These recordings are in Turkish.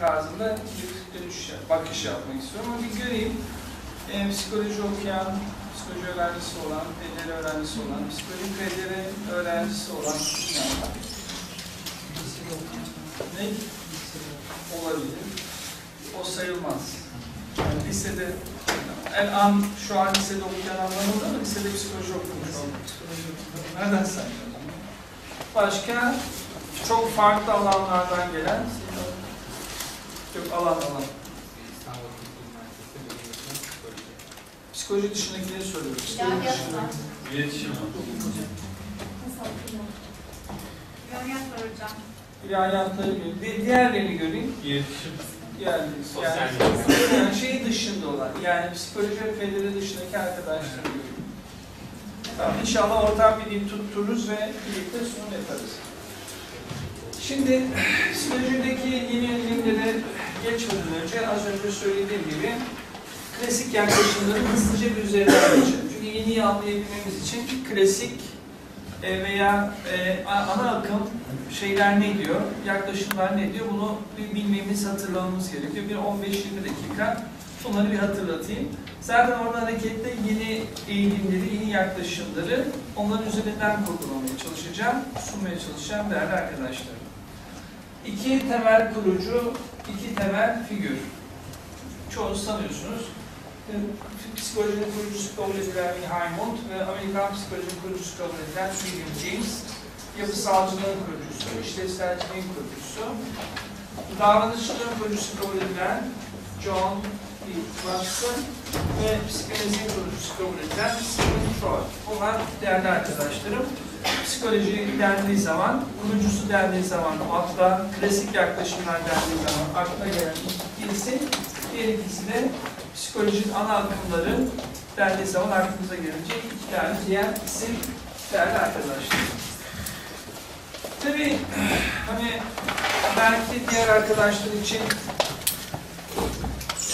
tarzında bir dönüş, bakış yapmak istiyorum. Ama bir göreyim. E, psikoloji okuyan, psikoloji öğrencisi olan, PDR öğrencisi olan, psikoloji PDR öğrencisi olan var? Ne? Olabilir. O sayılmaz. Yani lisede, en an şu an lisede okuyan anlamında mı lisede psikoloji okumuş olmak? Nereden sayıyorsun? Başka çok farklı alanlardan gelen yok alan alan. Psikoloji. Dışındakileri soruyoruz. Psikoloji İlahiyat dışında. var. İletişim. Var hocam. İlahiyatları göreyim. Diğerlerini göreyim. İletişim. Yani, Sosyal yani, yani şey dışında olan, yani psikoloji ve dışındaki arkadaşları göreyim. Tamam, inşallah ortak bir dil tuttururuz ve birlikte sunum yaparız. Şimdi psikolojideki yeni bilimlere geçmeden önce az önce söylediğim gibi klasik yaklaşımları hızlıca bir üzerinden geçelim. Çünkü yeniyi anlayabilmemiz için klasik e, veya e, ana akım şeyler ne diyor, yaklaşımlar ne diyor bunu bilmemiz, hatırlamamız gerekiyor. Bir 15-20 dakika bunları bir hatırlatayım. Zaten orada hareketle yeni eğilimleri, yeni yaklaşımları onların üzerinden kurgulamaya çalışacağım, sunmaya çalışacağım değerli arkadaşlarım. İki temel kurucu, iki temel figür. Çoğunuz tanıyorsunuz. E, Psikolojinin kurucusu kabul edilen Wilhelm Wundt ve Amerikan psikolojinin kurucusu kabul edilen William James. Yapısalcılığın kurucusu, işlevselciliğin kurucusu. Davranışçılığın kurucusu kabul edilen John D. Watson ve psikanalizin kurucusu kabul edilen Sigmund Freud. Bunlar değerli arkadaşlarım. Psikoloji dendiği zaman, kurucusu dendiği zaman akla, klasik yaklaşımlar dendiği zaman akla gelen birisi, diğer ikisi de psikolojinin ana akımları dendiği zaman aklımıza gelecek iki tane diğer isim değerli arkadaşlar. Tabii hani belki diğer arkadaşlar için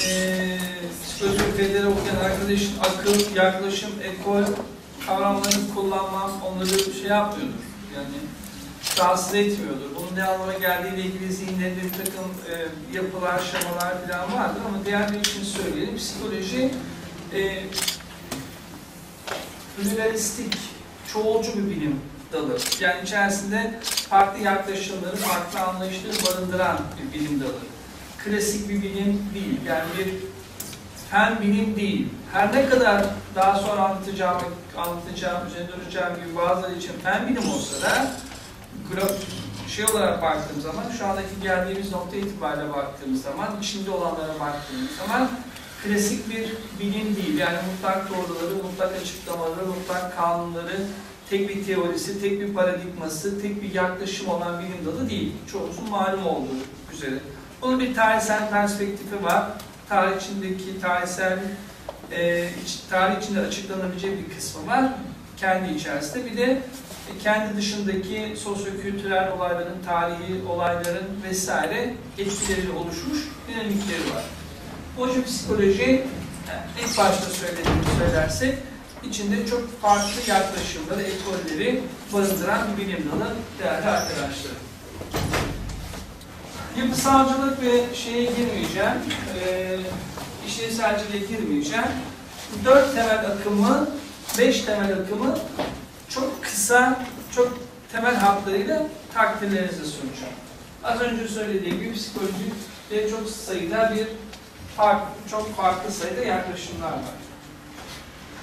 eee psikoloji okuyan arkadaşın akıl, yaklaşım, ekol kavramlarını kullanmam onları şey yapmıyordur. Yani rahatsız etmiyordur. Bunun ne anlama geldiğiyle ilgili zihinlerinde bir takım e, yapılar, şemalar falan vardır ama diğerleri için söyleyelim. Psikoloji e, pluralistik, çoğulcu bir bilim dalı. Yani içerisinde farklı yaklaşımları, farklı anlayışları barındıran bir bilim dalı. Klasik bir bilim değil. Yani bir fen bilim değil. Her ne kadar daha sonra anlatacağım, anlatacağım, üzerine duracağım gibi bazıları için fen bilim olsa da şey olarak baktığım zaman, şu andaki geldiğimiz nokta itibariyle baktığımız zaman, içinde olanlara baktığımız zaman klasik bir bilim değil. Yani mutlak doğruları, mutlak açıklamaları, mutlak kanunları, tek bir teorisi, tek bir paradigması, tek bir yaklaşım olan bilim dalı değil. Çoğumuzun malum olduğu üzere. Bunun bir tarihsel perspektifi var. Tarih içindeki tarihsel, e, iç- tarih içinde açıklanabilecek bir kısmı var. Kendi içerisinde. Bir de e, kendi dışındaki sosyokültürel olayların, tarihi olayların vesaire etkileriyle oluşmuş dinamikleri var. Hoca psikoloji, e, ilk başta söylediğimi söylersek, içinde çok farklı yaklaşımları, ekolleri barındıran bir bilim dalı değerli arkadaşlar. Yapısalcılık ve şeye girmeyeceğim, e, işlevselciliğe girmeyeceğim. Dört temel akımı, beş temel akımı çok kısa, çok temel hatlarıyla takdirlerinize sunacağım. Az önce söylediğim gibi psikolojide çok sayıda bir farklı, çok farklı sayıda yaklaşımlar var.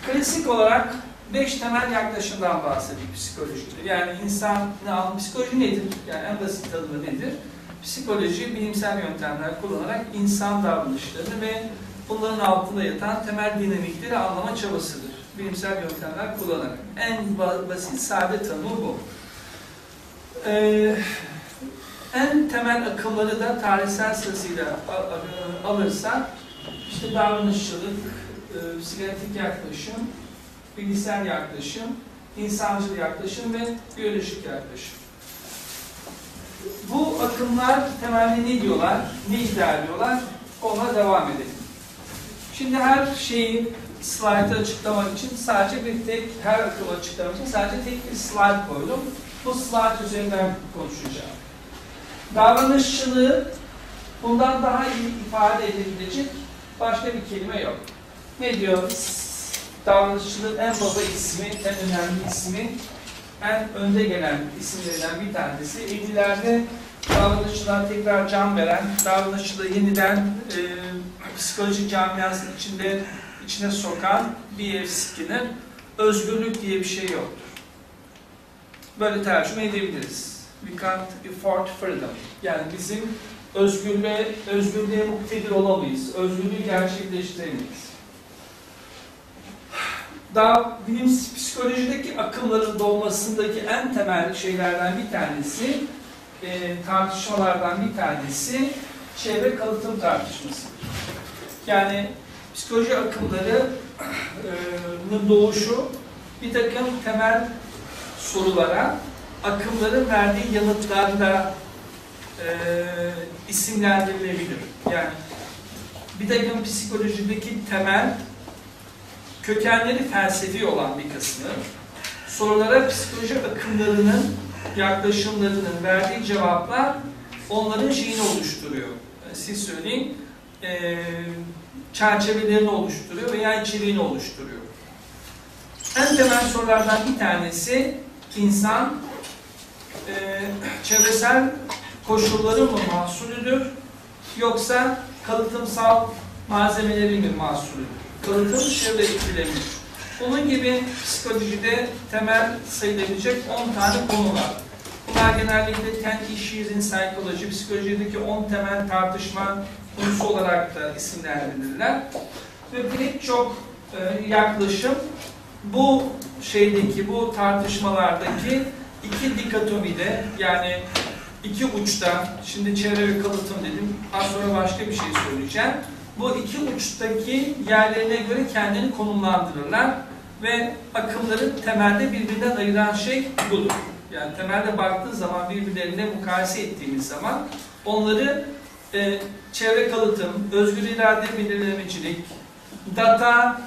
Klasik olarak beş temel yaklaşımdan bahsedeyim psikolojide. Yani insan ne an psikoloji nedir? Yani en basit tanımı nedir? Psikoloji bilimsel yöntemler kullanarak insan davranışlarını ve bunların altında yatan temel dinamikleri anlama çabasıdır. Bilimsel yöntemler kullanarak. En ba- basit, sade tanımı bu. Ee, en temel akımları da tarihsel sırasıyla alırsak, işte davranışçılık, e, psikiyatik yaklaşım, bilgisayar yaklaşım, insancıl yaklaşım ve biyolojik yaklaşım. Bu akımlar temelde ne diyorlar, ne iddia ediyorlar, ona devam edelim. Şimdi her şeyi slaytı açıklamak için sadece bir tek, her akımı açıklamak için sadece tek bir slide koydum. Bu slide üzerinden konuşacağım. Davranışçılığı Bundan daha iyi ifade edilebilecek başka bir kelime yok. Ne diyor? Davranışçılığın en baba ismi, en önemli ismi, en önde gelen isimlerden bir tanesi. 50'lerde davranışçılığa tekrar can veren, davranışçılığı yeniden e, psikoloji camiasının içinde içine sokan B.F. Skinner, özgürlük diye bir şey yoktur. Böyle tercüme edebiliriz. We can't afford freedom. Yani bizim özgürlüğe, özgürlüğe muktedir olamayız. Özgürlüğü gerçekleştiremeyiz. Daha bilim psikolojideki akımların doğmasındaki en temel şeylerden bir tanesi, e, tartışmalardan bir tanesi çevre kalıtım tartışmasıdır. Yani psikoloji akımlarının doğuşu bir takım temel sorulara akımların verdiği yanıtlarla e, isimlendirilebilir. Yani bir takım psikolojideki temel kökenleri felsefi olan bir kısmı sorulara psikoloji akımlarının yaklaşımlarının verdiği cevaplar onların şeyini oluşturuyor. Siz söyleyin e, çerçevelerini oluşturuyor veya içeriğini oluşturuyor. En temel sorulardan bir tanesi insan e, çevresel koşulların mı mahsulüdür yoksa kalıtımsal malzemelerin mi mahsulüdür? Kalıtım çevre etkilemiyor. Bunun gibi psikolojide temel sayılabilecek 10 tane konu var. Bunlar genellikle 10 issues in psychology, psikolojideki 10 temel tartışma konusu olarak da isimlendirilirler. Ve pek çok e, yaklaşım bu şeydeki, bu tartışmalardaki iki dikotomide yani iki uçta, şimdi çevre ve kalıtım dedim, az sonra başka bir şey söyleyeceğim. Bu iki uçtaki yerlerine göre kendini konumlandırırlar ve akımların temelde birbirinden ayıran şey budur. Yani temelde baktığı zaman birbirlerine mukayese ettiğimiz zaman onları e, çevre kalıtım, özgür irade belirlemecilik, data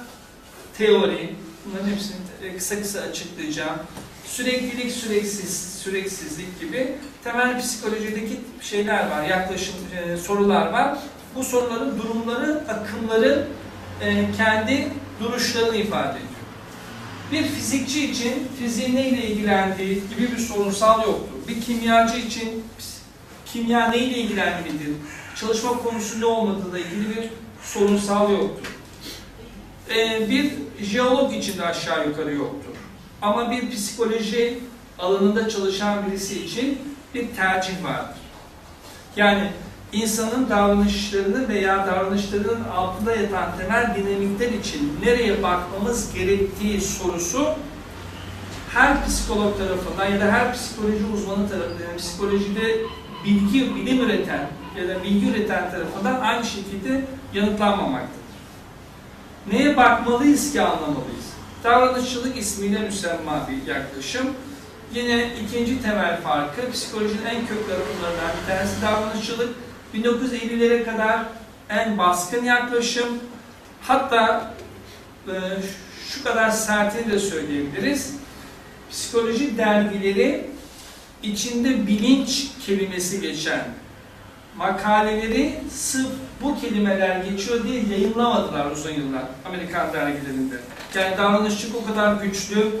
teori, bunların hepsini e, kısa kısa açıklayacağım. Süreklilik, süreksiz, süreksizlik gibi temel psikolojideki şeyler var, yaklaşım, e, sorular var. Bu soruların durumları, akımların e, kendi duruşlarını ifade ediyor. Bir fizikçi için fiziğin neyle ilgilendiği gibi bir sorunsal yoktur. Bir kimyacı için kimya neyle ilgilenmelidir, çalışma konusu ne olmadığıyla ilgili bir sorunsal yoktur. Ee, bir jeolog için de aşağı yukarı yoktur. Ama bir psikoloji alanında çalışan birisi için bir tercih vardır. Yani insanın davranışlarını veya davranışlarının altında yatan temel dinamikler için nereye bakmamız gerektiği sorusu her psikolog tarafından ya da her psikoloji uzmanı tarafından, yani psikolojide bilgi, bilim üreten ya da bilgi üreten tarafından aynı şekilde yanıtlanmamaktadır. Neye bakmalıyız ki anlamalıyız? Davranışçılık ismiyle müsemma bir yaklaşım. Yine ikinci temel farkı, psikolojinin en köklü akımlarından bir tanesi davranışçılık. 1950'lere kadar en baskın yaklaşım. Hatta e, şu kadar sertini de söyleyebiliriz. Psikoloji dergileri içinde bilinç kelimesi geçen makaleleri sırf bu kelimeler geçiyor diye yayınlamadılar uzun yıllar Amerikan dergilerinde. Yani davranışçılık o kadar güçlü,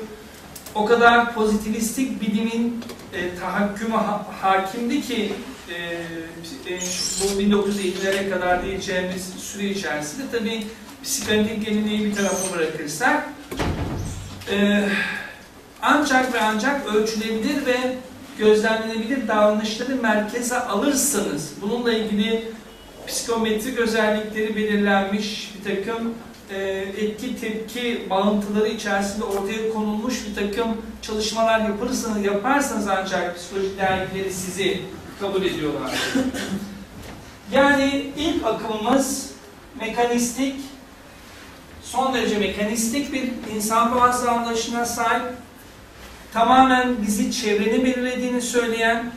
o kadar pozitivistik bilimin e, tahakkümü ha hakimdi ki e, e, bu 1950'lere kadar diyeceğimiz süre içerisinde tabii psikanalitik geleneği bir tarafa bırakırsak e, ancak ve ancak ölçülebilir ve gözlemlenebilir davranışları merkeze alırsanız bununla ilgili psikometrik özellikleri belirlenmiş bir takım e, etki tepki bağıntıları içerisinde ortaya konulmuş bir takım çalışmalar yaparsanız, yaparsanız ancak psikoloji dergileri sizi kabul ediyorlar. yani ilk akımımız mekanistik, son derece mekanistik bir insan doğası anlayışına sahip, tamamen bizi çevrenin belirlediğini söyleyen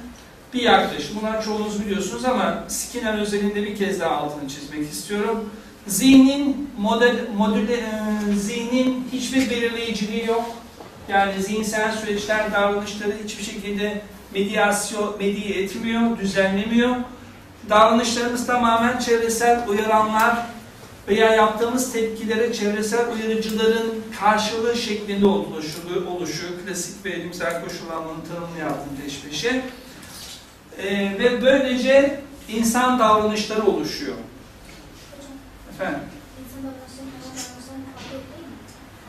bir yaklaşım. Bunlar çoğunuz biliyorsunuz ama Skinner özelinde bir kez daha altını çizmek istiyorum. Zihnin model, modüle, e, zihnin hiçbir belirleyiciliği yok. Yani zihinsel süreçler, davranışları hiçbir şekilde medyasyon, medya etmiyor, düzenlemiyor. Davranışlarımız tamamen çevresel uyaranlar veya yaptığımız tepkilere çevresel uyarıcıların karşılığı şeklinde oluşu, oluşu klasik ve elimsel koşullanmanın tanımını yaptım peş peşe. Ee, ve böylece insan davranışları oluşuyor. Efendim?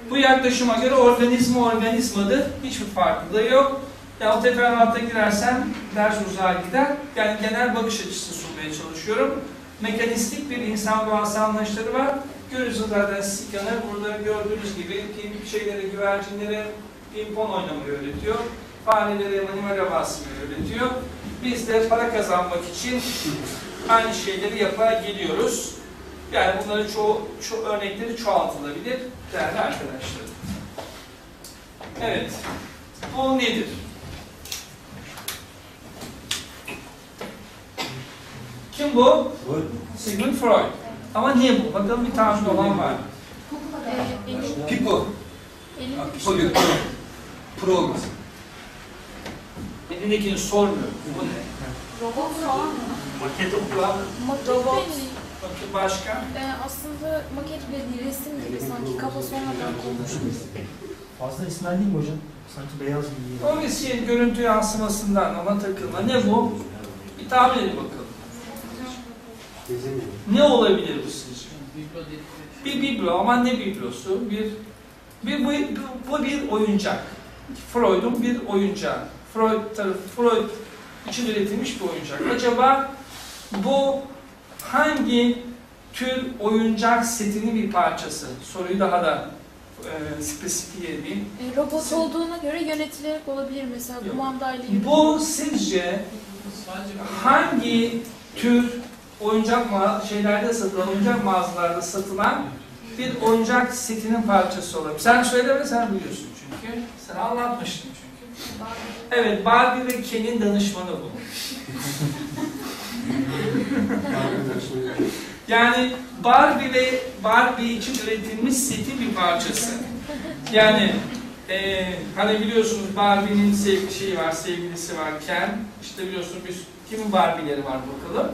Bu yaklaşıma göre organizma organizmadır. Hiçbir farklılığı yok. Ya o teferruata girersem ders uzağa gider. Yani genel bakış açısı sunmaya çalışıyorum. Mekanistik bir insan doğası anlayışları var. Görüyorsunuz zaten Sikan'ı burada gördüğünüz gibi şeylere, güvercinlere pimpon oynamayı öğretiyor. Farelere manivela basmayı öğretiyor. Biz de para kazanmak için aynı şeyleri yapa geliyoruz. Yani bunların çoğu, ço örnekleri çoğaltılabilir değerli arkadaşlar. Evet. Bu nedir? Kim bu? Sigmund Freud. Ama niye bu? Bakalım bir tahmin olan var. mı? Pipo. Pipo şey diyor. Pro. Olmasın. Elindekini sormuyor. Bu ne? robot falan mı? Maket okula. Maket Robot. başka. Ee, aslında maket bile değil, resim gibi sanki kafa sonradan konmuş. Fazla esmer değil mi hocam? Sanki beyaz gibi. O bir şey görüntü yansımasından ama takılma. Ne bu? Bir tahmin edin bakalım. Ne olabilir bu sizce? Bir biblo ama ne biblosu? Bir, bir bu, bu bir oyuncak. Freud'un bir oyuncağı. Freud tarafı, Freud için üretilmiş bir oyuncak. Acaba bu hangi tür oyuncak setinin bir parçası? Soruyu daha da e, spesifik edeyim. Ee, robot olduğuna göre yönetilerek olabilir mesela Yok. kumandayla. Bu sizce Sadece hangi tür oyuncak şeylerde satılan, oyuncak mağazalarda satılan bir oyuncak setinin parçası olabilir. Sen söyleme sen biliyorsun çünkü. Sen anlatmıştın çünkü. Evet, Barbie ve Ken'in danışmanı bu. Yani Barbie ve Barbie için üretilmiş setin bir parçası. Yani eee hani biliyorsunuz Barbie'nin sevgili şeyi var, sevgilisi var Ken. İşte biliyorsunuz biz kimin Barbie'leri var bakalım.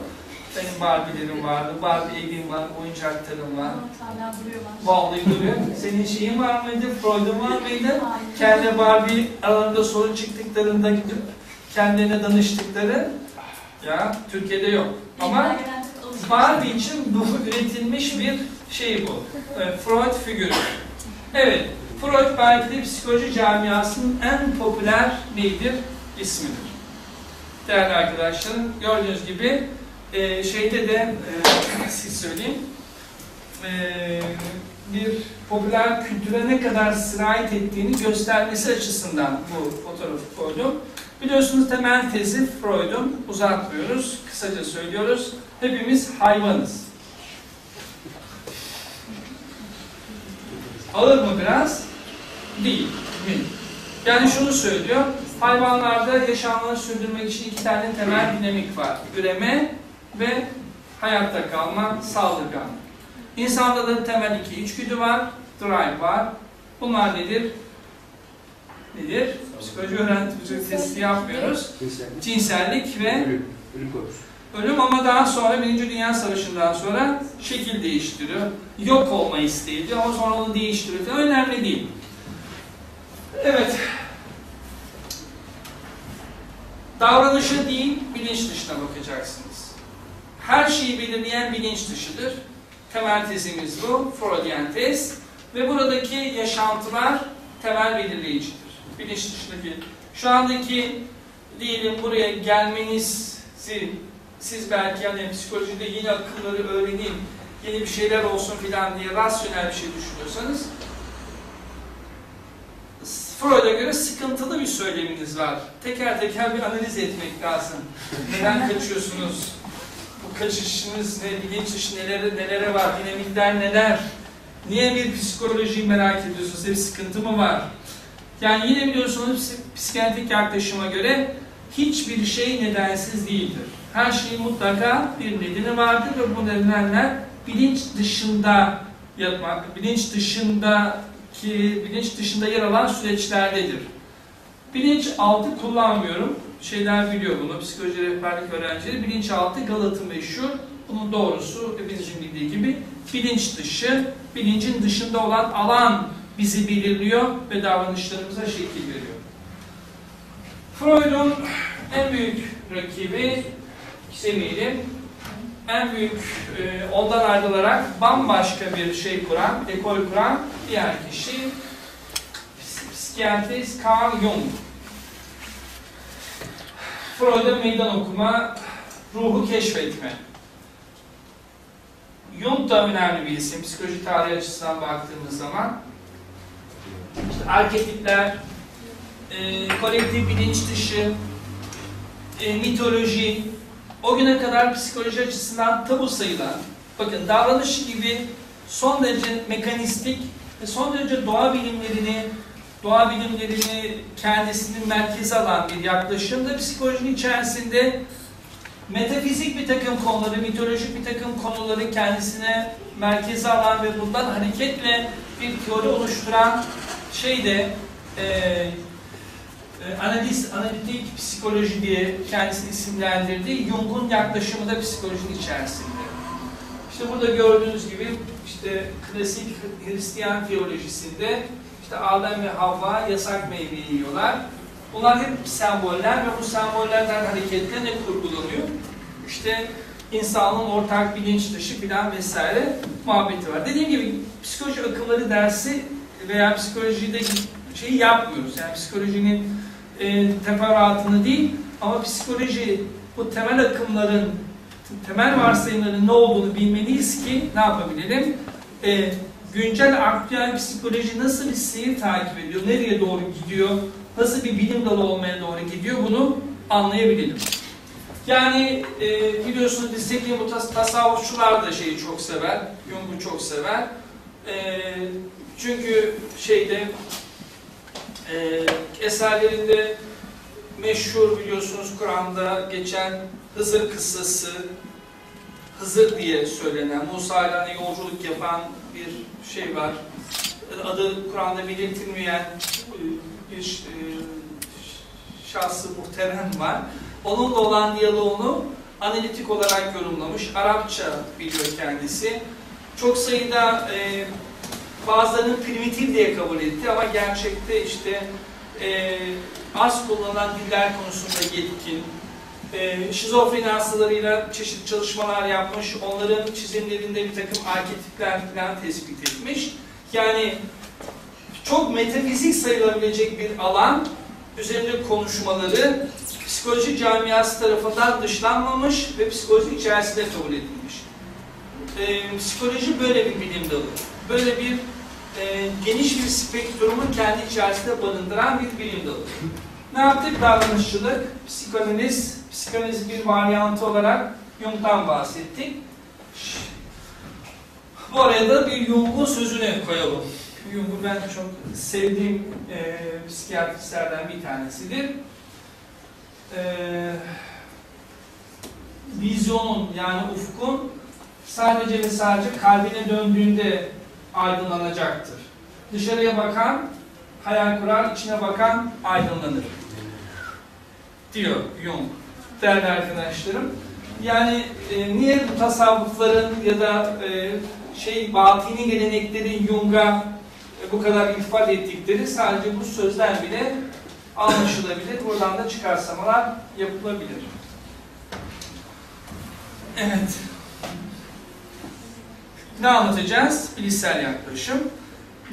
Benim Barbie'lerim vardı, Barbie evim var, oyuncaklarım var. Hala duruyorlar. Vallahi duruyor. Senin şeyin var mıydı? Freud'un var mıydı? Kendi Barbie aralarında sorun çıktıklarında gidip kendilerine danıştıkları ya Türkiye'de yok. Ama Barbie için bu üretilmiş bir şey bu. E, Freud figürü. Evet, Freud belki de psikoloji camiasının en popüler neydir? İsmidir. Değerli arkadaşlarım, gördüğünüz gibi e, şeyde de e, siz söyleyeyim e, bir popüler kültüre ne kadar sirayet ettiğini göstermesi açısından bu fotoğrafı koydum. Biliyorsunuz temel tezi Freud'un uzatmıyoruz, kısaca söylüyoruz. Hepimiz hayvanız. Ağır mı biraz? Değil. Yani şunu söylüyor, hayvanlarda yaşamını sürdürmek için iki tane temel dinamik var. Üreme ve hayatta kalma, saldırgan. İnsanda da temel iki içgüdü var, drive var. Bunlar nedir? Nedir? Psikoloji öğrenti testi yapmıyoruz. Cinsellik ve Ölüm. Ölüm. Ölüm ama daha sonra Birinci Dünya Savaşı'ndan sonra şekil değiştiriyor. Yok olma isteği diyor ama sonra onu değiştiriyor. Önemli değil. Evet. Davranışa değil, bilinç dışına bakacaksınız. Her şeyi belirleyen bilinç dışıdır. Temel tezimiz bu. Freudian tez. Ve buradaki yaşantılar temel belirleyicidir. Bilinç dışındaki. Şu andaki diyelim buraya gelmenizi siz belki hani psikolojide yeni akılları öğreneyim, yeni bir şeyler olsun filan diye rasyonel bir şey düşünüyorsanız Freud'a göre sıkıntılı bir söyleminiz var. Teker teker bir analiz etmek lazım. Neden kaçıyorsunuz? Ne, bilinç dışı nelere, nelere var, dinamikler neler? Niye bir psikolojiyi merak ediyorsunuz? Bir sıkıntı mı var? Yani yine biliyorsunuz psik- psikiyatrik yaklaşıma göre hiçbir şey nedensiz değildir. Her şeyin mutlaka bir nedeni vardır ve bu nedenler bilinç dışında yatmak, bilinç dışındaki, bilinç dışında yer alan süreçlerdedir. Bilinç altı kullanmıyorum. Şeyler biliyor bunu. Psikoloji rehberlik öğrencileri. Bilinçaltı Galatı meşhur. Bunun doğrusu hepinizin bildiği gibi bilinç dışı, bilincin dışında olan alan bizi belirliyor ve davranışlarımıza şekil veriyor. Freud'un en büyük rakibi demeyelim, en büyük e, ondan ayrılarak bambaşka bir şey kuran, ekol kuran diğer kişi ps- psikiyatrist Carl Jung. Freud'a meydan okuma, ruhu keşfetme. Jung da önemli bir isim, psikoloji tarihi açısından baktığımız zaman. İşte arketipler, e, kolektif bilinç dışı, e, mitoloji, o güne kadar psikoloji açısından tabu sayılan, bakın davranış gibi son derece mekanistik ve son derece doğa bilimlerini, doğa bilimlerini kendisinin merkeze alan bir yaklaşımda psikolojinin içerisinde metafizik bir takım konuları, mitolojik bir takım konuları kendisine merkeze alan ve bundan hareketle bir teori oluşturan şey de e, e, analiz, analitik psikoloji diye kendisini isimlendirdiği Jung'un yaklaşımı da psikolojinin içerisinde. İşte burada gördüğünüz gibi işte klasik Hristiyan teolojisinde işte Adem ve Havva yasak meyveyi yiyorlar. Bunlar hep semboller ve bu sembollerden hareketle ne kurgulanıyor? İşte insanlığın ortak bilinç dışı filan vesaire muhabbeti var. Dediğim gibi psikoloji akımları dersi veya psikolojide şeyi yapmıyoruz. Yani psikolojinin e, teferruatını değil ama psikoloji bu temel akımların temel varsayımların ne olduğunu bilmeliyiz ki ne yapabilelim? E, güncel aktüel psikoloji nasıl bir seyir takip ediyor, nereye doğru gidiyor, nasıl bir bilim dalı olmaya doğru gidiyor bunu anlayabilelim. Yani e, biliyorsunuz disiplin bu tas tasavvufçular da şeyi çok sever, Jung'u çok sever. E, çünkü şeyde e, eserlerinde meşhur biliyorsunuz Kur'an'da geçen Hızır kıssası, Hızır diye söylenen, Musa ile yolculuk yapan bir şey var. Adı Kur'an'da belirtilmeyen e, bir e, şahsı muhterem var. Onunla olan diyaloğunu analitik olarak yorumlamış. Arapça biliyor kendisi. Çok sayıda e, bazılarının primitif diye kabul etti ama gerçekte işte e, az kullanılan diller konusunda yetkin, e, şizofreni hastalarıyla çeşitli çalışmalar yapmış, onların çizimlerinde bir takım arketipler falan tespit etmiş. Yani çok metafizik sayılabilecek bir alan üzerinde konuşmaları psikoloji camiası tarafından dışlanmamış ve psikoloji içerisinde kabul edilmiş. E, psikoloji böyle bir bilim dalı. Böyle bir e, geniş bir spektrumu kendi içerisinde barındıran bir bilim dalı. Ne yaptık? Davranışçılık, psikanaliz, psikanaliz bir varyantı olarak Jung'dan bahsettik. Bu araya da bir Jung'un sözünü koyalım. Jung'u ben çok sevdiğim e, psikiyatristlerden bir tanesidir. E, vizyonun yani ufkun sadece ve sadece kalbine döndüğünde aydınlanacaktır. Dışarıya bakan hayal kurar, içine bakan aydınlanır. Diyor Jung. Değerli arkadaşlarım. Yani e, niye bu tasavvufların ya da e, şey batini geleneklerin Jung'a e, bu kadar iltifat ettikleri sadece bu sözden bile anlaşılabilir. Buradan da çıkarsamalar yapılabilir. Evet. Ne anlatacağız? Bilişsel yaklaşım.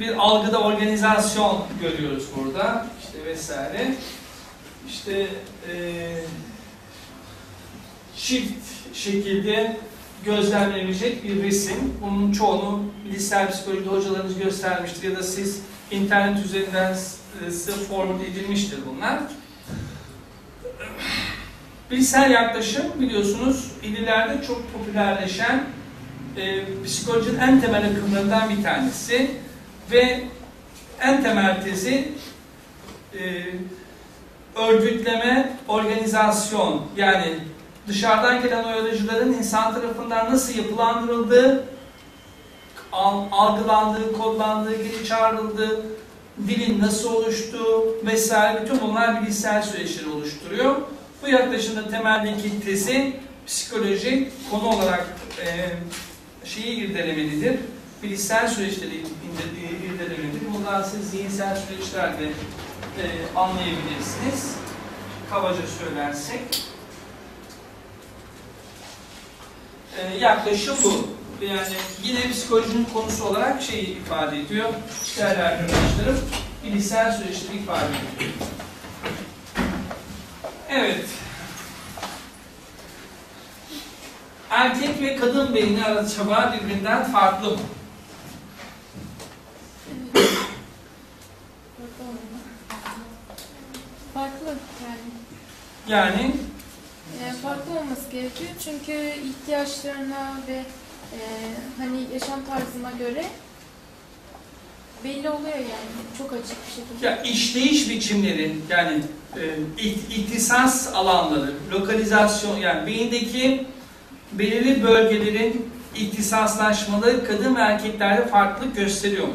Bir algıda organizasyon görüyoruz burada. İşte vesaire. İşte eee çift şekilde gözlemlenecek bir resim. Bunun çoğunu bilişsel psikolojide hocalarınız göstermiştir ya da siz internet üzerinden e, size formüle edilmiştir bunlar. Bilişsel yaklaşım biliyorsunuz illerde çok popülerleşen e, psikolojinin en temel akımlarından bir tanesi ve en temel tezi e, örgütleme, organizasyon yani dışarıdan gelen oyalacıların insan tarafından nasıl yapılandırıldığı, al- algılandığı, kodlandığı, geri çağrıldığı, dilin nasıl oluştuğu vesaire bütün bunlar bilişsel süreçleri oluşturuyor. Bu yaklaşımda temeldeki tezi psikoloji konu olarak e, şeyi irdelemelidir. Bilişsel süreçleri irdelemelidir. Bundan siz zihinsel süreçlerde e, anlayabilirsiniz. Kabaca söylersek. E, yaklaşım bu. Yani yine psikolojinin konusu olarak şeyi ifade ediyor. Değerli arkadaşlarım, bilişsel süreçleri ifade ediyor. Evet. Erkek ve kadın beyni acaba birbirinden farklı mı? Farklı yani. Yani farklı olması gerekiyor çünkü ihtiyaçlarına ve e, hani yaşam tarzına göre belli oluyor yani çok açık bir şekilde. ya işleyiş biçimleri yani e, iht- ihtisas alanları, lokalizasyon yani beyindeki belirli bölgelerin ihtisaslaşmaları kadın ve erkeklerde farklılık gösteriyor mu?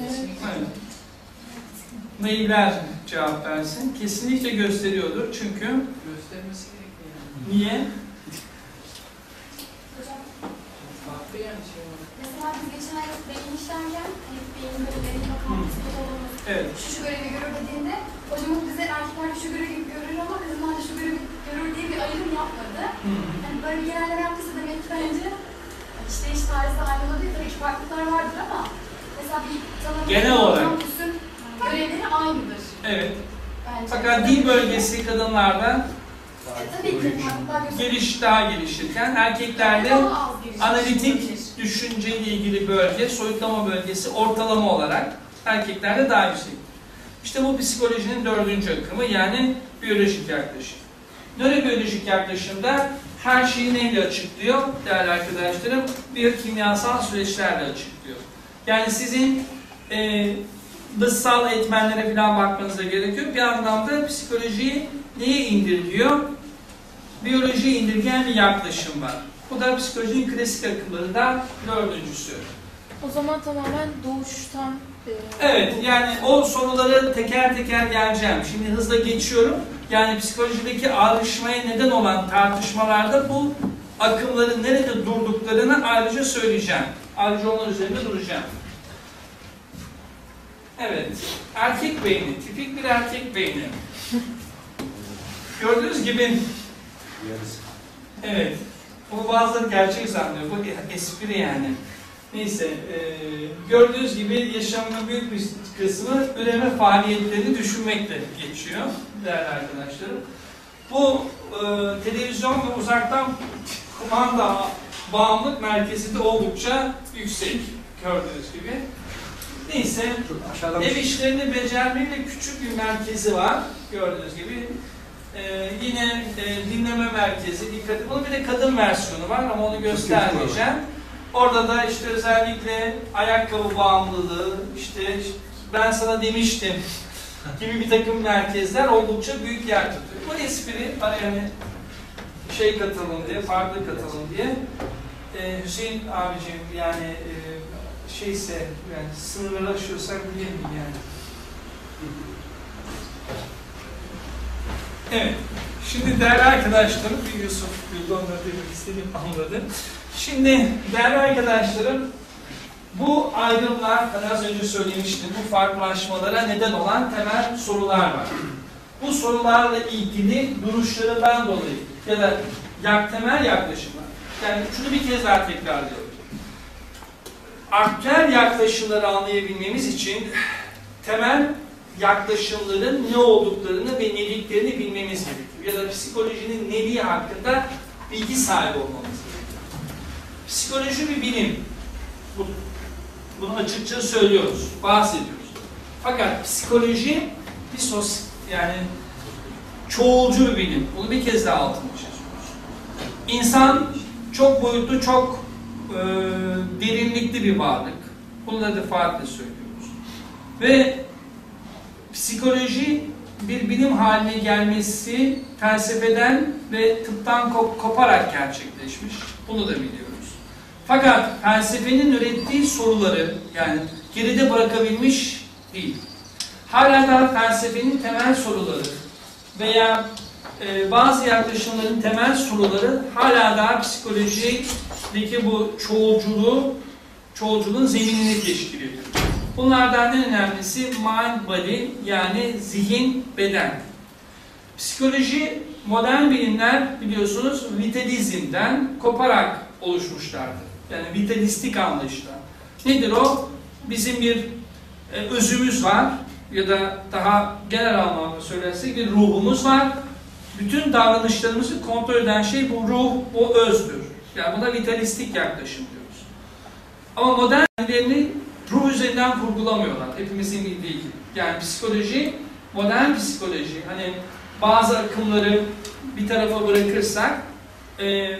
Evet. Evet. Neyler cevap versin? Kesinlikle gösteriyordur çünkü Göstermesi gerekiyor yani. niye? Hocam, Farklı yani şey mesela biz geçen ay beyin işlerken, hani beyin bölümlerine bakan psikologumuz Evet. şu şu görevi görür dediğinde, hocamız bize erkekler şu görevi görür ama kadınlar da şu görevi görür diye bir ayrım yapmadı. Yani böyle bir genelleme yaptıysa demek ki bence işte iş tarzı aynı olabilir. Tabii ki farklılıklar vardır ama mesela bir tanım Genel olarak. görevleri aynıdır. Evet. Bence. Fakat dil bölgesi kadınlarda E, tabii ki geliş daha gelişirken erkeklerde Daha az gelişmiş analitik olabilir. düşünceyle ilgili bölge, soyutlama bölgesi ortalama olarak erkeklerde daha yüksek. İşte bu psikolojinin dördüncü akımı yani biyolojik yaklaşım. Nörobiyolojik yaklaşımda her şeyi neyle açıklıyor değerli arkadaşlarım? Bir kimyasal süreçlerle açıklıyor. Yani sizin e, dışsal etmenlere falan bakmanıza gerekiyor. Bir anlamda psikolojiyi neye indirgiyor? Biyolojiye indirgeyen bir yaklaşım var. Bu da psikolojinin klasik akımlarından dördüncüsü. O zaman tamamen doğuştan e, Evet, yani o soruları teker teker geleceğim. Şimdi hızla geçiyorum. Yani psikolojideki ayrışmaya neden olan tartışmalarda bu akımların nerede durduklarını ayrıca söyleyeceğim. Ayrıca onlar üzerinde duracağım. Evet, erkek beyni, tipik bir erkek beyni. Gördüğünüz gibi, evet, bu bazıları gerçek sanıyor, bu espri yani. Neyse, e, gördüğünüz gibi yaşamının büyük bir kısmı üreme faaliyetlerini düşünmekle geçiyor değerli arkadaşlarım. Bu e, televizyon ve uzaktan kumanda bağımlılık merkezi oldukça yüksek gördüğünüz gibi. Neyse, ev işlerini becermeyle küçük bir merkezi var gördüğünüz gibi. Ee, yine e, dinleme merkezi, dikkat Bunun bir de kadın versiyonu var ama onu göstermeyeceğim. Orada da işte özellikle ayakkabı bağımlılığı, işte ben sana demiştim gibi bir takım merkezler oldukça büyük yer tutuyor. Bu espri araya şey katalım diye, farklı katalım diye. Ee, Hüseyin abicim yani e, şeyse yani sınırları bilelim yani. Evet. Şimdi değerli arkadaşlarım, bir Yusuf Gül'de onları demek istediğim anladı. Şimdi değerli arkadaşlarım, bu ayrımlar, hani az önce söylemiştim, bu farklılaşmalara neden olan temel sorular var. Bu sorularla ilgili duruşlarından dolayı ya da yak, temel yaklaşımlar. Yani şunu bir kez daha tekrarlıyorum. Aktüel yaklaşımları anlayabilmemiz için temel yaklaşımların ne olduklarını ve neliklerini bilmemiz gerekiyor. Ya da psikolojinin neliği hakkında bilgi sahibi olmamız gerekiyor. Psikoloji bir bilim. Bu- Bunu açıkça söylüyoruz, bahsediyoruz. Fakat psikoloji bir sos yani çoğulcu bir bilim. Bunu bir kez daha altını çiziyoruz. İnsan çok boyutlu, çok e, derinlikli bir varlık. Bunları defaatle söylüyoruz. Ve psikoloji bir bilim haline gelmesi felsefeden ve tıptan kop- koparak gerçekleşmiş. Bunu da biliyoruz. Fakat felsefenin ürettiği soruları yani geride bırakabilmiş değil. Hala da felsefenin temel soruları veya e, bazı yaklaşımların temel soruları hala daha psikolojideki bu çoğulculuğu, çoğulculuğun zeminini teşkil ediyor. Bunlardan en önemlisi mind body yani zihin beden. Psikoloji modern bilimler biliyorsunuz vitalizmden koparak oluşmuşlardır. Yani vitalistik anlayışlar. Nedir o? Bizim bir e, özümüz var ya da daha genel anlamda söylersek bir ruhumuz var. Bütün davranışlarımızı kontrol eden şey bu ruh, bu özdür. Yani buna vitalistik yaklaşım diyoruz. Ama modern bilimlerini ruh üzerinden kurgulamıyorlar. Hepimizin bildiği gibi. Yani psikoloji, modern psikoloji, hani bazı akımları bir tarafa bırakırsak, e,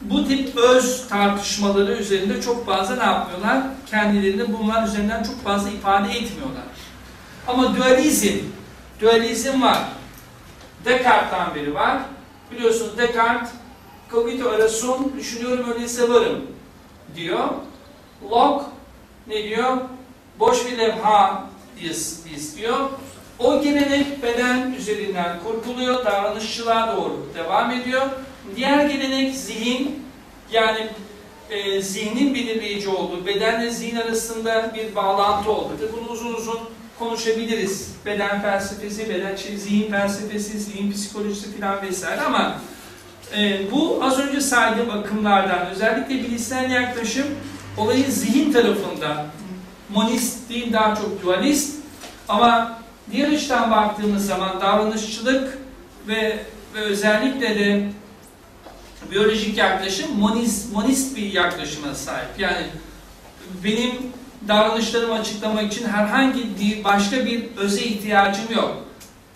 bu tip öz tartışmaları üzerinde çok fazla ne yapmıyorlar? Kendilerini bunlar üzerinden çok fazla ifade etmiyorlar. Ama dualizm, dualizm var. Descartes'tan beri var. Biliyorsunuz Descartes, cogito ergo sum, düşünüyorum öyleyse varım diyor. Locke ne diyor? Boş bir levha istiyor. O gelenek beden üzerinden kurtuluyor, davranışçılığa doğru devam ediyor. Diğer gelenek zihin, yani e, zihnin belirleyici olduğu, bedenle zihin arasında bir bağlantı olduğu. Bunu uzun uzun konuşabiliriz. Beden felsefesi, beden şey, zihin felsefesi, zihin psikolojisi falan vesaire ama e, bu az önce saydığım akımlardan özellikle bilişsel yaklaşım olayı zihin tarafında monist değil daha çok dualist ama diğer açıdan baktığımız zaman davranışçılık ve, ve özellikle de biyolojik yaklaşım monist, monist bir yaklaşıma sahip. Yani benim davranışlarımı açıklamak için herhangi başka bir öze ihtiyacım yok.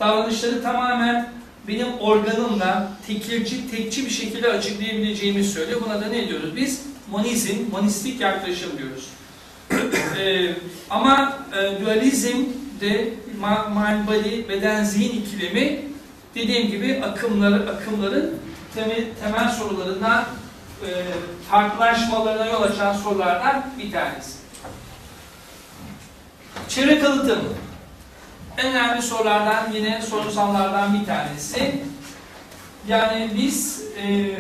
Davranışları tamamen benim organımla tekilci, tekçi bir şekilde açıklayabileceğimi söylüyor. Buna da ne diyoruz biz? Monizm, monistik yaklaşım diyoruz. ee, ama e, dualizm de mind body beden zihin ikilemi dediğim gibi akımları akımların temel, temel sorularından e, farklılaşmalarına yol açan sorulardan bir tanesi. Çevre kalıtım. En önemli sorulardan yine sorunsallardan bir tanesi. Yani biz e,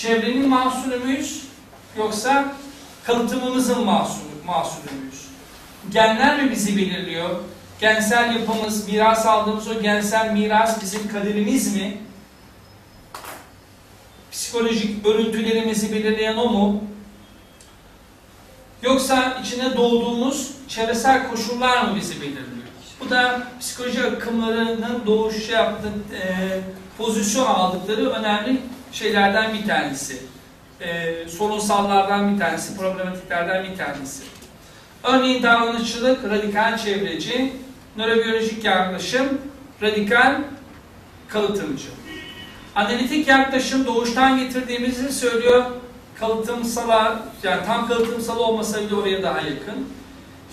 çevrenin mahsulü müyüz yoksa kalıtımımızın mahsulü, mahsulü müyüz? Genler mi bizi belirliyor? Gensel yapımız, miras aldığımız o gensel miras bizim kaderimiz mi? Psikolojik örüntülerimizi belirleyen o mu? Yoksa içine doğduğumuz çevresel koşullar mı bizi belirliyor? Bu da psikoloji akımlarının doğuş şey yaptığı, e, pozisyon aldıkları önemli şeylerden bir tanesi. E, sorunsallardan bir tanesi, problematiklerden bir tanesi. Örneğin davranışçılık, radikal çevreci, nörobiyolojik yaklaşım, radikal kalıtımcı. Analitik yaklaşım doğuştan getirdiğimizi söylüyor. Kalıtımsala, yani tam kalıtımsal olmasa bile oraya daha yakın.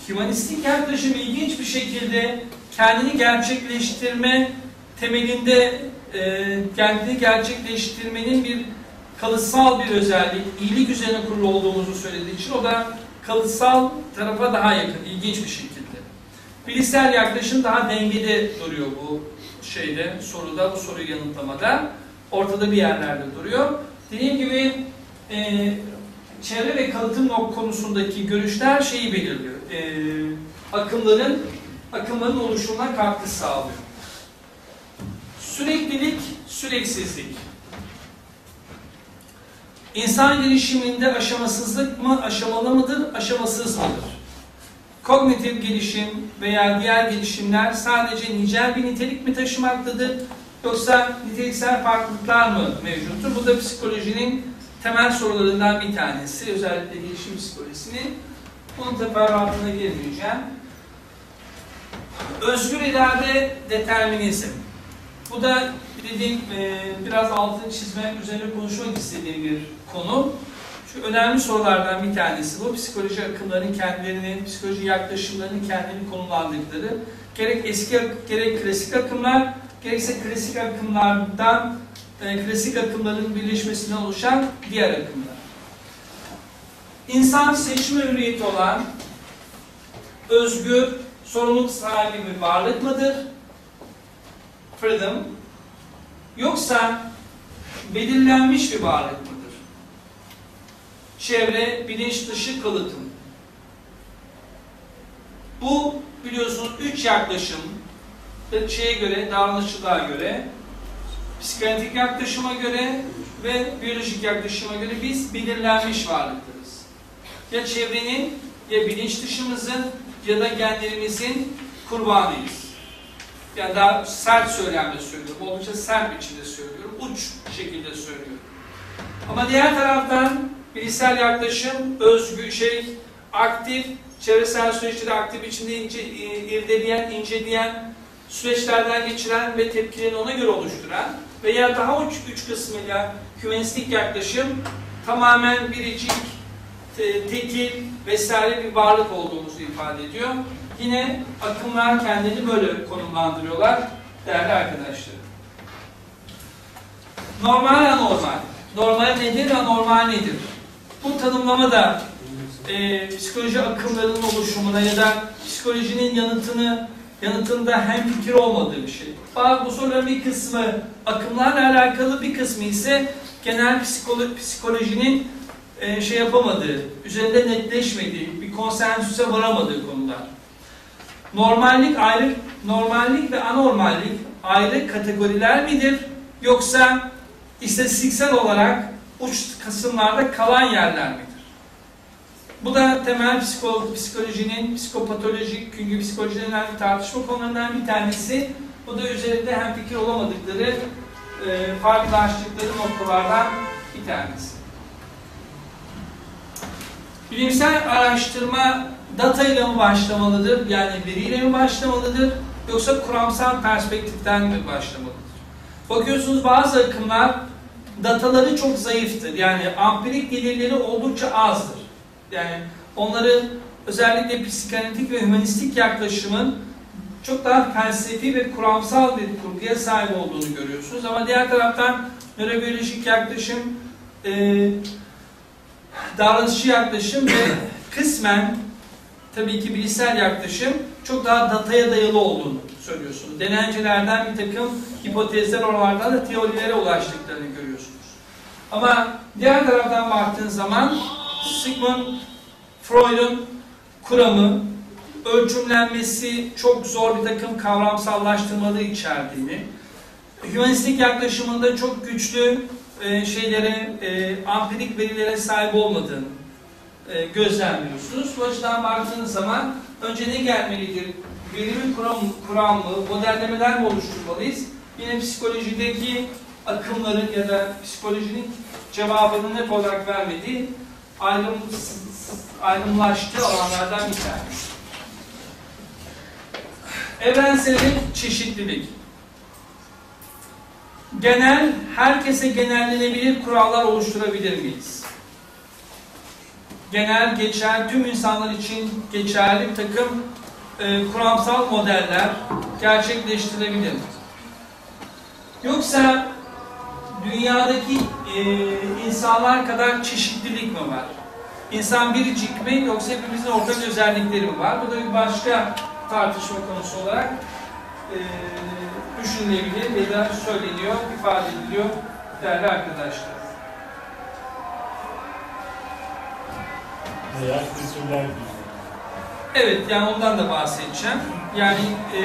Hümanistik yaklaşım ilginç bir şekilde kendini gerçekleştirme temelinde e, kendini gerçekleştirmenin bir kalıtsal bir özellik, iyilik üzerine kurulu olduğumuzu söylediği için o da kalıtsal tarafa daha yakın, ilginç bir şekilde. Bilişsel yaklaşım daha dengede duruyor bu şeyde, soruda, bu soruyu yanıtlamada. Ortada bir yerlerde duruyor. Dediğim gibi e, çevre ve kalıtım konusundaki görüşler şeyi belirliyor. E, akımların akımların oluşumuna katkı sağlıyor. Süreklilik, süreksizlik. İnsan gelişiminde aşamasızlık mı, aşamalı mıdır, aşamasız mıdır? Kognitif gelişim veya diğer gelişimler sadece nicel bir nitelik mi taşımaktadır? Yoksa niteliksel farklılıklar mı mevcuttur? Bu da psikolojinin temel sorularından bir tanesi. Özellikle gelişim psikolojisinin. Bunun teferruatına girmeyeceğim. Özgür irade determinizm. Bu da dediğim e, biraz altını çizmek, üzerine konuşmak istediğim bir konu. Şu önemli sorulardan bir tanesi bu. Psikoloji akımlarının kendilerini, psikoloji yaklaşımlarının kendini konulandıkları. Gerek eski, gerek klasik akımlar, gerekse klasik akımlardan, e, klasik akımların birleşmesinden oluşan diğer akımlar. İnsan seçme hürriyeti olan, özgür, sorumluluk sahibi bir varlık mıdır? freedom yoksa belirlenmiş bir varlık mıdır? Çevre, bilinç dışı kalıtım. Bu biliyorsunuz üç yaklaşım şeye göre, davranışçılığa göre, psikanalitik yaklaşıma göre ve biyolojik yaklaşıma göre biz belirlenmiş varlıklarız. Ya çevrenin, ya bilinç dışımızın ya da genlerimizin kurbanıyız. Yani daha sert söylemle söylüyorum, oldukça sert biçimde söylüyorum, uç şekilde söylüyorum. Ama diğer taraftan bilişsel yaklaşım, özgü şey, aktif, çevresel süreçleri aktif biçimde ince, e, irdeleyen, inceleyen, süreçlerden geçiren ve tepkilerini ona göre oluşturan veya daha uç üç kısmıyla hümanistik yaklaşım tamamen biricik, te- tekil vesaire bir varlık olduğumuzu ifade ediyor. Yine akımlar kendini böyle konumlandırıyorlar değerli arkadaşlar. Normal anormal. Normal nedir, anormal nedir? Bu tanımlama da e, psikoloji akımlarının oluşumuna ya da psikolojinin yanıtını yanıtında hem fikir olmadığı bir şey. Bu soruların bir kısmı akımlarla alakalı, bir kısmı ise genel psikolo- psikolojinin e, şey yapamadığı, üzerinde netleşmediği, bir konsensüse varamadığı konular. Normallik ayrı, normallik ve anormallik ayrı kategoriler midir? Yoksa istatistiksel olarak uç kısımlarda kalan yerler midir? Bu da temel psiko, psikolojinin, psikopatolojik, çünkü psikolojinin önemli tartışma konularından bir tanesi. Bu da üzerinde hem fikir olamadıkları, e, farklılaştıkları noktalardan bir tanesi. Bilimsel araştırma data ile mi başlamalıdır, yani veriyle mi başlamalıdır, yoksa kuramsal perspektiften mi başlamalıdır? Bakıyorsunuz bazı akımlar dataları çok zayıftır, yani ampirik delilleri oldukça azdır. Yani onları özellikle psikanalitik ve hümanistik yaklaşımın çok daha felsefi ve kuramsal bir kurguya sahip olduğunu görüyorsunuz. Ama diğer taraftan nörobiyolojik yaklaşım, e, davranışçı yaklaşım ve kısmen tabii ki bilişsel yaklaşım çok daha dataya dayalı olduğunu söylüyorsunuz. Denencelerden bir takım hipotezler oralardan da teorilere ulaştıklarını görüyorsunuz. Ama diğer taraftan baktığın zaman Sigmund Freud'un kuramı, ölçümlenmesi çok zor bir takım kavramsallaştırmaları içerdiğini, hümanistik yaklaşımında çok güçlü e, şeylere, e, ampirik verilere sahip olmadığını e, gözlemliyorsunuz. Bu açıdan baktığınız zaman önce ne gelmelidir? Verimin kuram, kuram mı, modellemeler mi oluşturmalıyız? Yine psikolojideki akımların ya da psikolojinin cevabını net olarak vermediği ayrım, ayrımlaştığı alanlardan bir tanesi. Evrensellik, çeşitlilik. Genel, herkese genellenebilir kurallar oluşturabilir miyiz? Genel, geçer, tüm insanlar için geçerli bir takım e, kuramsal modeller gerçekleştirebilir mi? Yoksa dünyadaki e, insanlar kadar çeşitlilik mi var? İnsan biricik mi yoksa hepimizin ortak özellikleri mi var? Bu da bir başka tartışma konusu olarak e, düşünülebilir ya da söyleniyor, ifade ediliyor değerli arkadaşlar. Kültürler. Evet, yani ondan da bahsedeceğim. Yani e,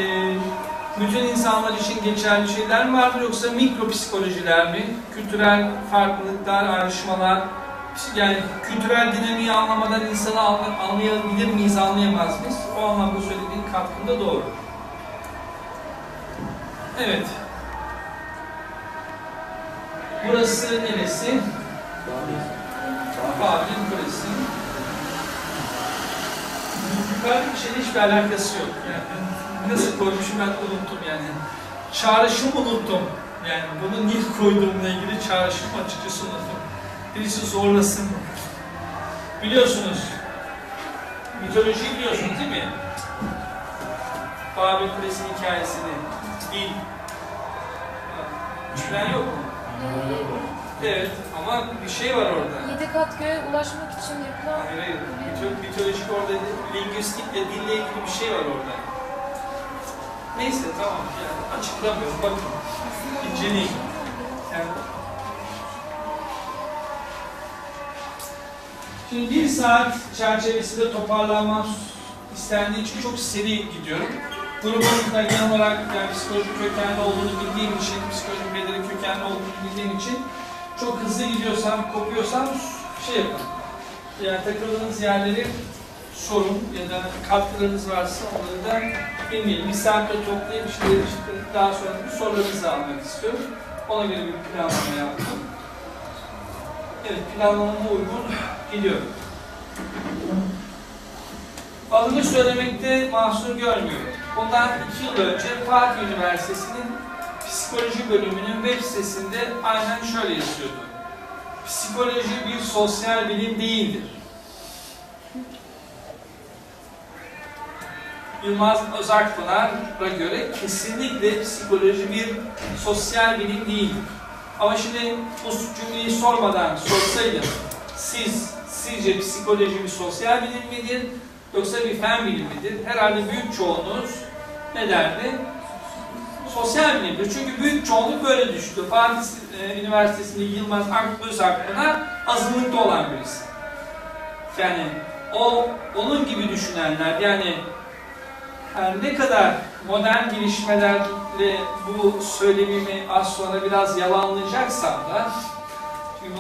bütün insanlar için geçerli şeyler mi vardır yoksa mikro psikolojiler mi? Kültürel farklılıklar, ayrışmalar, yani kültürel dinamiği anlamadan insanı anla- anlayabilir miyiz, anlayamaz mıyız? O anlamda söylediğin katkında doğru. Evet. Burası neresi? Babil Kulesi. Yukarıdaki şeyle hiçbir alakası yok. Yani nasıl koymuşum ben unuttum yani. Çağrışım unuttum. Yani bunu niye koyduğumla ilgili çağrışım açıkçası unuttum. Birisi zorlasın. Biliyorsunuz. Mitolojiyi biliyorsunuz değil mi? Babil Kulesi'nin hikayesini. Dil. Bilen yok mu? Evet ama bir şey var orada. Yedi kat göğe ulaşmak için yapılan Hayır hayır. Mito- mitolojik orada lingüistikle dille ilgili bir şey var orada. Neyse tamam yani açıklamıyorum bakın. İnceleyin. Yani Şimdi bir saat çerçevesinde toparlanmam istendiği için çok seri gidiyorum. Grubun da genel olarak yani psikolojik kökenli olduğunu bildiğim için, psikolojik bedeli kökenli olduğunu bildiğim için çok hızlı gidiyorsam, kopuyorsam şey yapın. Yani takıldığınız yerleri sorun ya da katkılarınız varsa onları da bilmeyelim. Bir saatte toplayıp işte daha sonra sorularınızı almak istiyorum. Ona göre bir planlama yaptım. Evet, planlamama uygun gidiyorum. Adını söylemekte mahsur görmüyorum. Bundan iki yıl önce Fatih Üniversitesi'nin psikoloji bölümünün web sitesinde aynen şöyle yazıyordu. Psikoloji bir sosyal bilim değildir. Yılmaz Özakpınar'a göre kesinlikle psikoloji bir sosyal bilim değildir. Ama şimdi bu cümleyi sormadan sorsaydım, siz sizce psikoloji bir sosyal bilim midir yoksa bir fen bilim midir? Herhalde büyük çoğunluğunuz ne derdi? Sosyal bilimdir. Çünkü büyük çoğunluk böyle düştü. Fatih e, Üniversitesi'nde Yılmaz Ak- Özakpınar azınlıkta olan birisi. Yani o onun gibi düşünenler yani her ne kadar modern gelişmelerle bu söylemimi az sonra biraz yalanlayacaksam da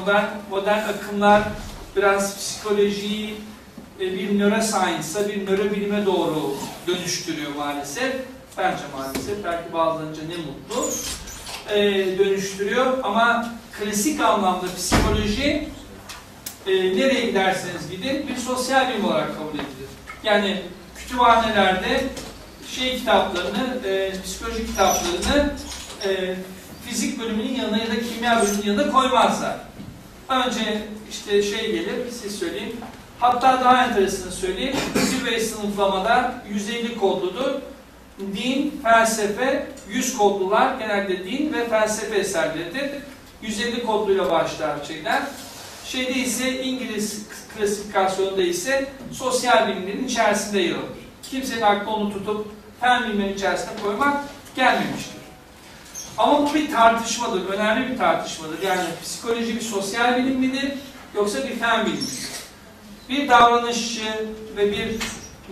modern, modern akımlar biraz psikolojiyi bir neuroscience'a, bir nörobilime doğru dönüştürüyor maalesef. Bence maalesef, belki bazılarınca ne mutlu e, dönüştürüyor. Ama klasik anlamda psikoloji e, nereye giderseniz gidin bir sosyal bilim olarak kabul edilir. Yani kütüphanelerde şey kitaplarını, e, psikoloji kitaplarını e, fizik bölümünün yanına ya da kimya bölümünün yanına koymazlar. Önce işte şey gelir, siz söyleyin. Hatta daha enteresanını söyleyeyim. Zirve sınıflamada 150 kodludur. Din, felsefe, 100 kodlular genelde din ve felsefe eserleridir. 150 kodluyla başlar şeyler. Şeyde ise İngiliz klasifikasyonunda ise sosyal bilimlerin içerisinde yer alır. Kimsenin aklına onu tutup fen bilimlerin içerisine koymak gelmemiştir. Ama bu bir tartışmadır, önemli bir tartışmadır. Yani psikoloji bir sosyal bilim midir yoksa bir fen bilimi midir? Bir davranışçı ve bir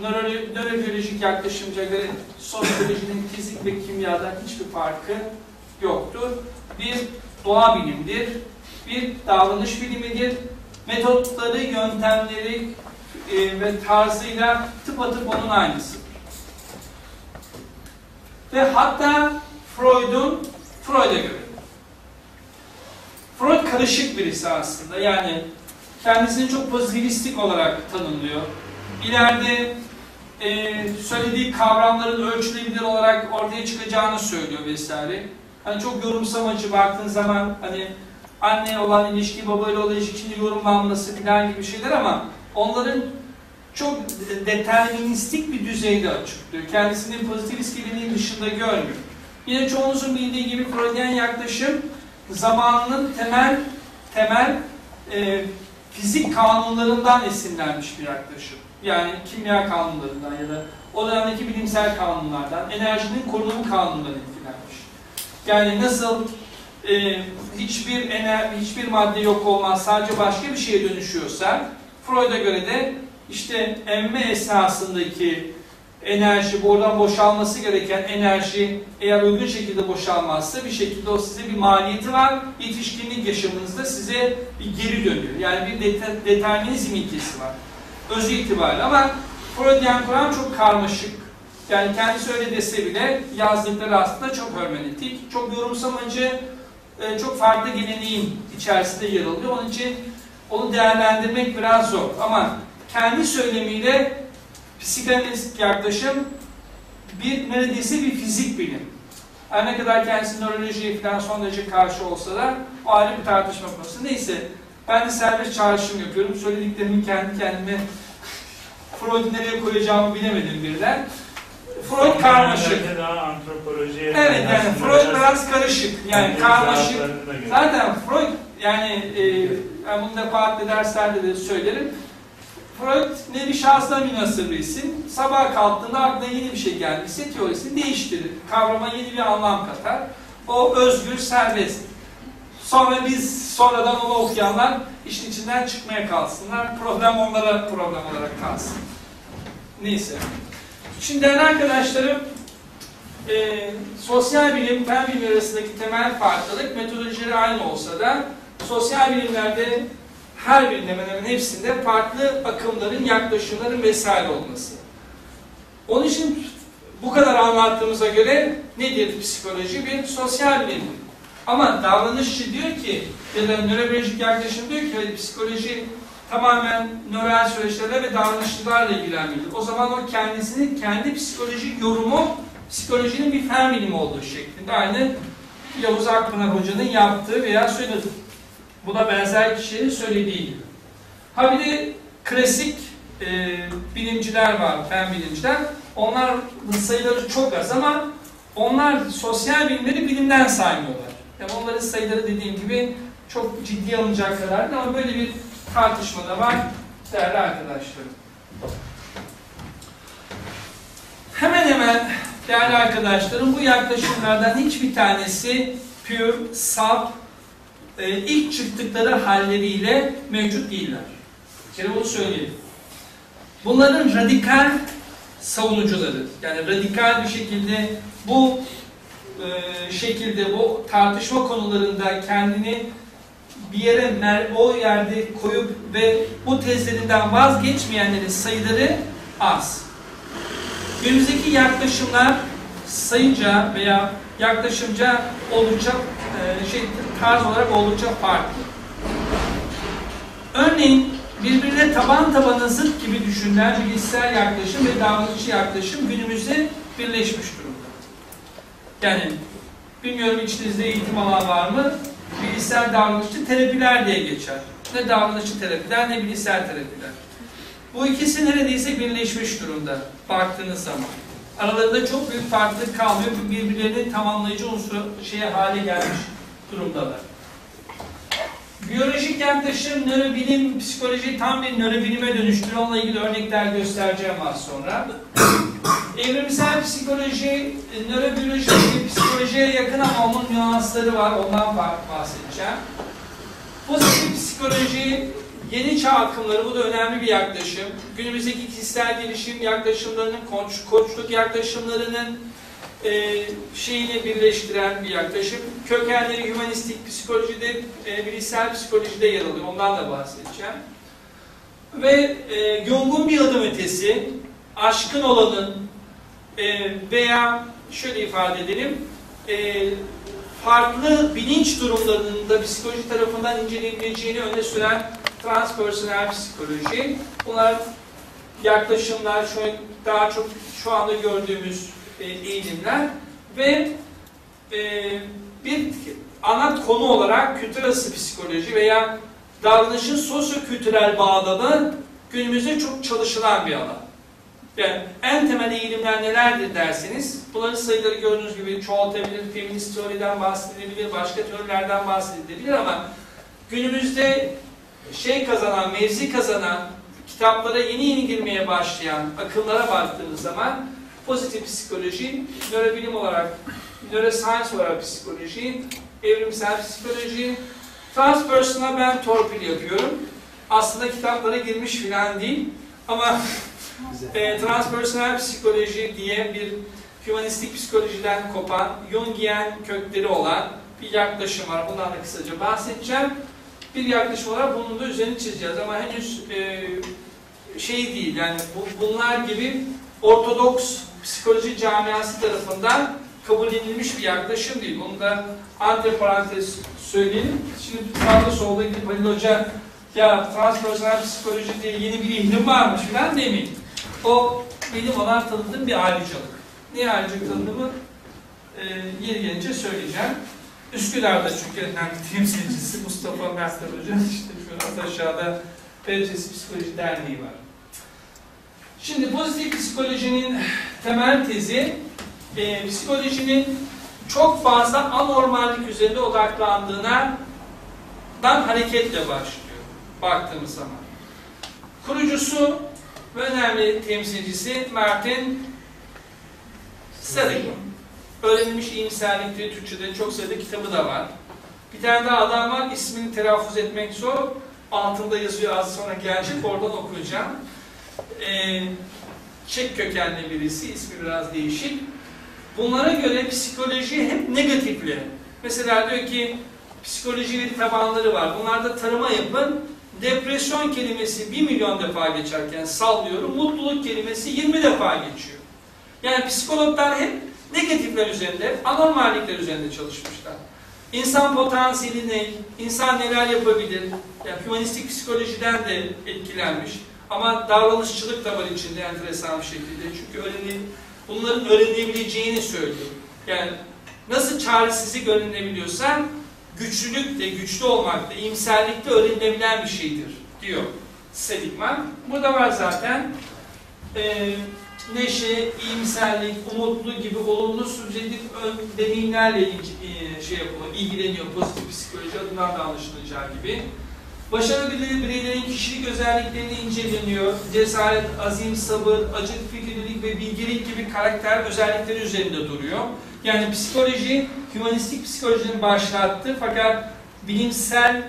nöro- nörobiyolojik yaklaşımca göre sosyolojinin fizik ve kimyadan hiçbir farkı yoktur. Bir doğa bilimdir, bir davranış bilimidir. Metotları, yöntemleri e, ve tarzıyla tıpatıp onun aynısıdır. Ve hatta Freud'un, Freud'a göre. Freud karışık birisi aslında. Yani kendisini çok pozitivistik olarak tanımlıyor. İleride e, söylediği kavramların ölçülebilir olarak ortaya çıkacağını söylüyor vesaire. Hani çok yorumsamacı baktığın zaman hani anne olan ilişki, babayla olan ilişkinin yorumlanması falan gibi şeyler ama onların çok deterministik bir düzeyde açıklıyor. Kendisini pozitivist geleneğin dışında görmüyor. Yine çoğunuzun bildiği gibi Freudian yaklaşım zamanının temel temel e, fizik kanunlarından esinlenmiş bir yaklaşım. Yani kimya kanunlarından ya da o dönemdeki bilimsel kanunlardan, enerjinin korunumu kanunundan etkilenmiş. Yani nasıl e, hiçbir ener, hiçbir madde yok olmaz, sadece başka bir şeye dönüşüyorsa, Freud'a göre de işte emme esnasındaki enerji, buradan boşalması gereken enerji eğer uygun şekilde boşalmazsa bir şekilde o size bir maliyeti var. Yetişkinlik yaşamınızda size bir geri dönüyor. Yani bir det determinizm ilkesi var. Özü itibariyle ama Freudian Kur'an çok karmaşık. Yani kendisi öyle dese bile yazdıkları aslında çok hermeneutik, çok yorumsamacı, e, çok farklı geleneğin içerisinde yer alıyor. Onun için onu değerlendirmek biraz zor. Ama kendi söylemiyle psikanalitik yaklaşım bir neredeyse bir fizik bilim. Her ne kadar kendisi nörolojiye falan son derece karşı olsa da o ayrı bir tartışma konusu. Neyse ben de serbest çağrışım yapıyorum. Söylediklerimin kendi kendime Freud'u nereye koyacağımı bilemedim birden. Freud karmaşık. Evet yani Freud biraz karışık. Yani karmaşık. Zaten Freud yani e, ben bunu defaatle derslerde de söylerim. Freud nevi şahsına münasır isim. Sabah kalktığında aklına yeni bir şey gelmişse teorisini değiştirir. Kavrama yeni bir anlam katar. O özgür, serbest. Sonra biz sonradan onu okuyanlar işin içinden çıkmaya kalsınlar. Problem onlara problem olarak kalsın. Neyse. Şimdi değerli arkadaşlarım, e, sosyal bilim, fen bilim arasındaki temel farklılık metodolojileri aynı olsa da sosyal bilimlerde her birinde hemen hemen hepsinde farklı akımların, yaklaşımların vesaire olması. Onun için bu kadar anlattığımıza göre nedir psikoloji? Bir sosyal bilim. Ama davranışçı diyor ki ya da nörolojik yaklaşım diyor ki "Hayır, psikoloji tamamen nöral süreçlerle ve davranışçılarla ilgilenmelidir. O zaman o kendisinin kendi psikolojik yorumu psikolojinin bir fen bilimi olduğu şeklinde aynı Yavuz Akpınar Hoca'nın yaptığı veya söylediği buna benzer kişilerin söylediği gibi. Ha bir de klasik e, bilimciler var, fen bilimciler. Onların sayıları çok az ama onlar sosyal bilimleri bilimden saymıyorlar. Yani onların sayıları dediğim gibi çok ciddi alınacak kadar ama böyle bir tartışma da var değerli arkadaşlarım. Hemen hemen değerli arkadaşlarım bu yaklaşımlardan hiçbir tanesi pure, saf, e, ilk çıktıkları halleriyle mevcut değiller. Bir kere bunu söyleyelim. Bunların radikal savunucuları, yani radikal bir şekilde bu e, şekilde bu tartışma konularında kendini bir yere mer- o yerde koyup ve bu tezlerinden vazgeçmeyenlerin sayıları az. Günümüzdeki yaklaşımlar sayınca veya yaklaşımca oldukça e, şey tarz olarak oldukça farklı. Örneğin birbirine taban tabana zıt gibi düşünülen bilişsel yaklaşım ve davranışçı yaklaşım günümüzde birleşmiş durumda. Yani bilmiyorum içinizde eğitim alan var mı? Bilişsel davranışçı terapiler diye geçer. Ne davranışçı terapiler ne bilişsel terapiler. Bu ikisi neredeyse birleşmiş durumda baktığınız zaman. Aralarında çok büyük farklılık kalmıyor. Birbirlerini tamamlayıcı unsur şeye hale gelmiş durumdalar. Biyolojik yaklaşım, nörobilim, psikoloji tam bir nörobilime dönüştür. Onunla ilgili örnekler göstereceğim az sonra. Evrimsel psikoloji, nörobiyoloji ve psikolojiye yakın ama onun nüansları var. Ondan bahsedeceğim. Pozitif psikoloji, yeni çağ akımları, bu da önemli bir yaklaşım. Günümüzdeki kişisel gelişim yaklaşımlarının, koç, koçluk yaklaşımlarının e, şeyini birleştiren bir yaklaşım. Kökenleri hümanistik psikolojide, e, bilişsel psikolojide yer alıyor. Ondan da bahsedeceğim. Ve e, Jung'un bir adım ötesi, aşkın olanın e, veya şöyle ifade edelim, e, farklı bilinç durumlarının da psikoloji tarafından inceleyebileceğini öne süren transpersonel psikoloji. Bunlar yaklaşımlar, şu daha çok şu anda gördüğümüz e, eğilimler ve e, bir ana konu olarak kültür arası psikoloji veya davranışın sosyo-kültürel bağlamı günümüzde çok çalışılan bir alan. Yani en temel eğilimler nelerdir derseniz, bunların sayıları gördüğünüz gibi çoğaltabilir, feminist teoriden bahsedilebilir, başka teorilerden bahsedilebilir ama günümüzde şey kazanan, mevzi kazanan, kitaplara yeni yeni girmeye başlayan akımlara baktığımız zaman pozitif psikoloji, nörobilim olarak, neuroscience olarak psikoloji, evrimsel psikoloji, transpersonal ben torpil yapıyorum. Aslında kitaplara girmiş filan değil ama e, transpersonel psikoloji diye bir humanistik psikolojiden kopan, Jungian kökleri olan bir yaklaşım var. Bundan da kısaca bahsedeceğim. Bir yaklaşım olarak bunun da üzerine çizeceğiz ama henüz e, şey değil yani bu, bunlar gibi ortodoks psikoloji camiası tarafından kabul edilmiş bir yaklaşım değil. Bunu da antiparantez söyleyelim. Şimdi sağda solda gidip Halil Hoca ya transpersonel psikoloji diye yeni bir ilim varmış falan demeyin. O benim olan tanıdığım bir ayrıcalık. Ne ayrıcalık tanıdığımı e, yeri gelince söyleyeceğim. Üsküdar'da çünkü yani temsilcisi Mustafa Mertler Hoca işte an aşağıda Derecesi Psikoloji Derneği var. Şimdi pozitif psikolojinin temel tezi e, psikolojinin çok fazla anormallik üzerinde odaklandığına dan hareketle başlıyor baktığımız zaman. Kurucusu ve önemli temsilcisi Martin Seligman. Öğrenilmiş iyimserlik diye Türkçe'de çok sayıda kitabı da var. Bir tane daha adam var, ismini telaffuz etmek zor. Altında yazıyor, az sonra gelecek, oradan okuyacağım. Ee, Çek kökenli birisi, ismi biraz değişik. Bunlara göre psikoloji hep negatifli. Mesela diyor ki, psikoloji bir tabanları var. Bunlarda tarıma yapın. Depresyon kelimesi 1 milyon defa geçerken sallıyorum. Mutluluk kelimesi 20 defa geçiyor. Yani psikologlar hep negatifler üzerinde, anormallikler üzerinde çalışmışlar. İnsan potansiyeli ne? İnsan neler yapabilir? Yani humanistik psikolojiden de etkilenmiş. Ama davranışçılık da var içinde enteresan bir şekilde. Çünkü öğreni, bunların öğrenebileceğini söylüyor. Yani nasıl çaresizlik öğrenebiliyorsan güçlülük de, güçlü olmak da, iyimserlik de öğrenilebilen bir şeydir diyor Seligman. Burada var zaten e, neşe, iyimserlik, umutlu gibi olumlu subjektif deneyimlerle e, şey yapılıyor, ilgileniyor pozitif psikoloji adından da anlaşılacağı gibi. Birey- bireylerin kişilik özelliklerini inceleniyor. Cesaret, azim, sabır, acık, fikirlilik ve bilgelik gibi karakter özellikleri üzerinde duruyor. Yani psikoloji, humanistik psikolojinin başlattığı fakat bilimsel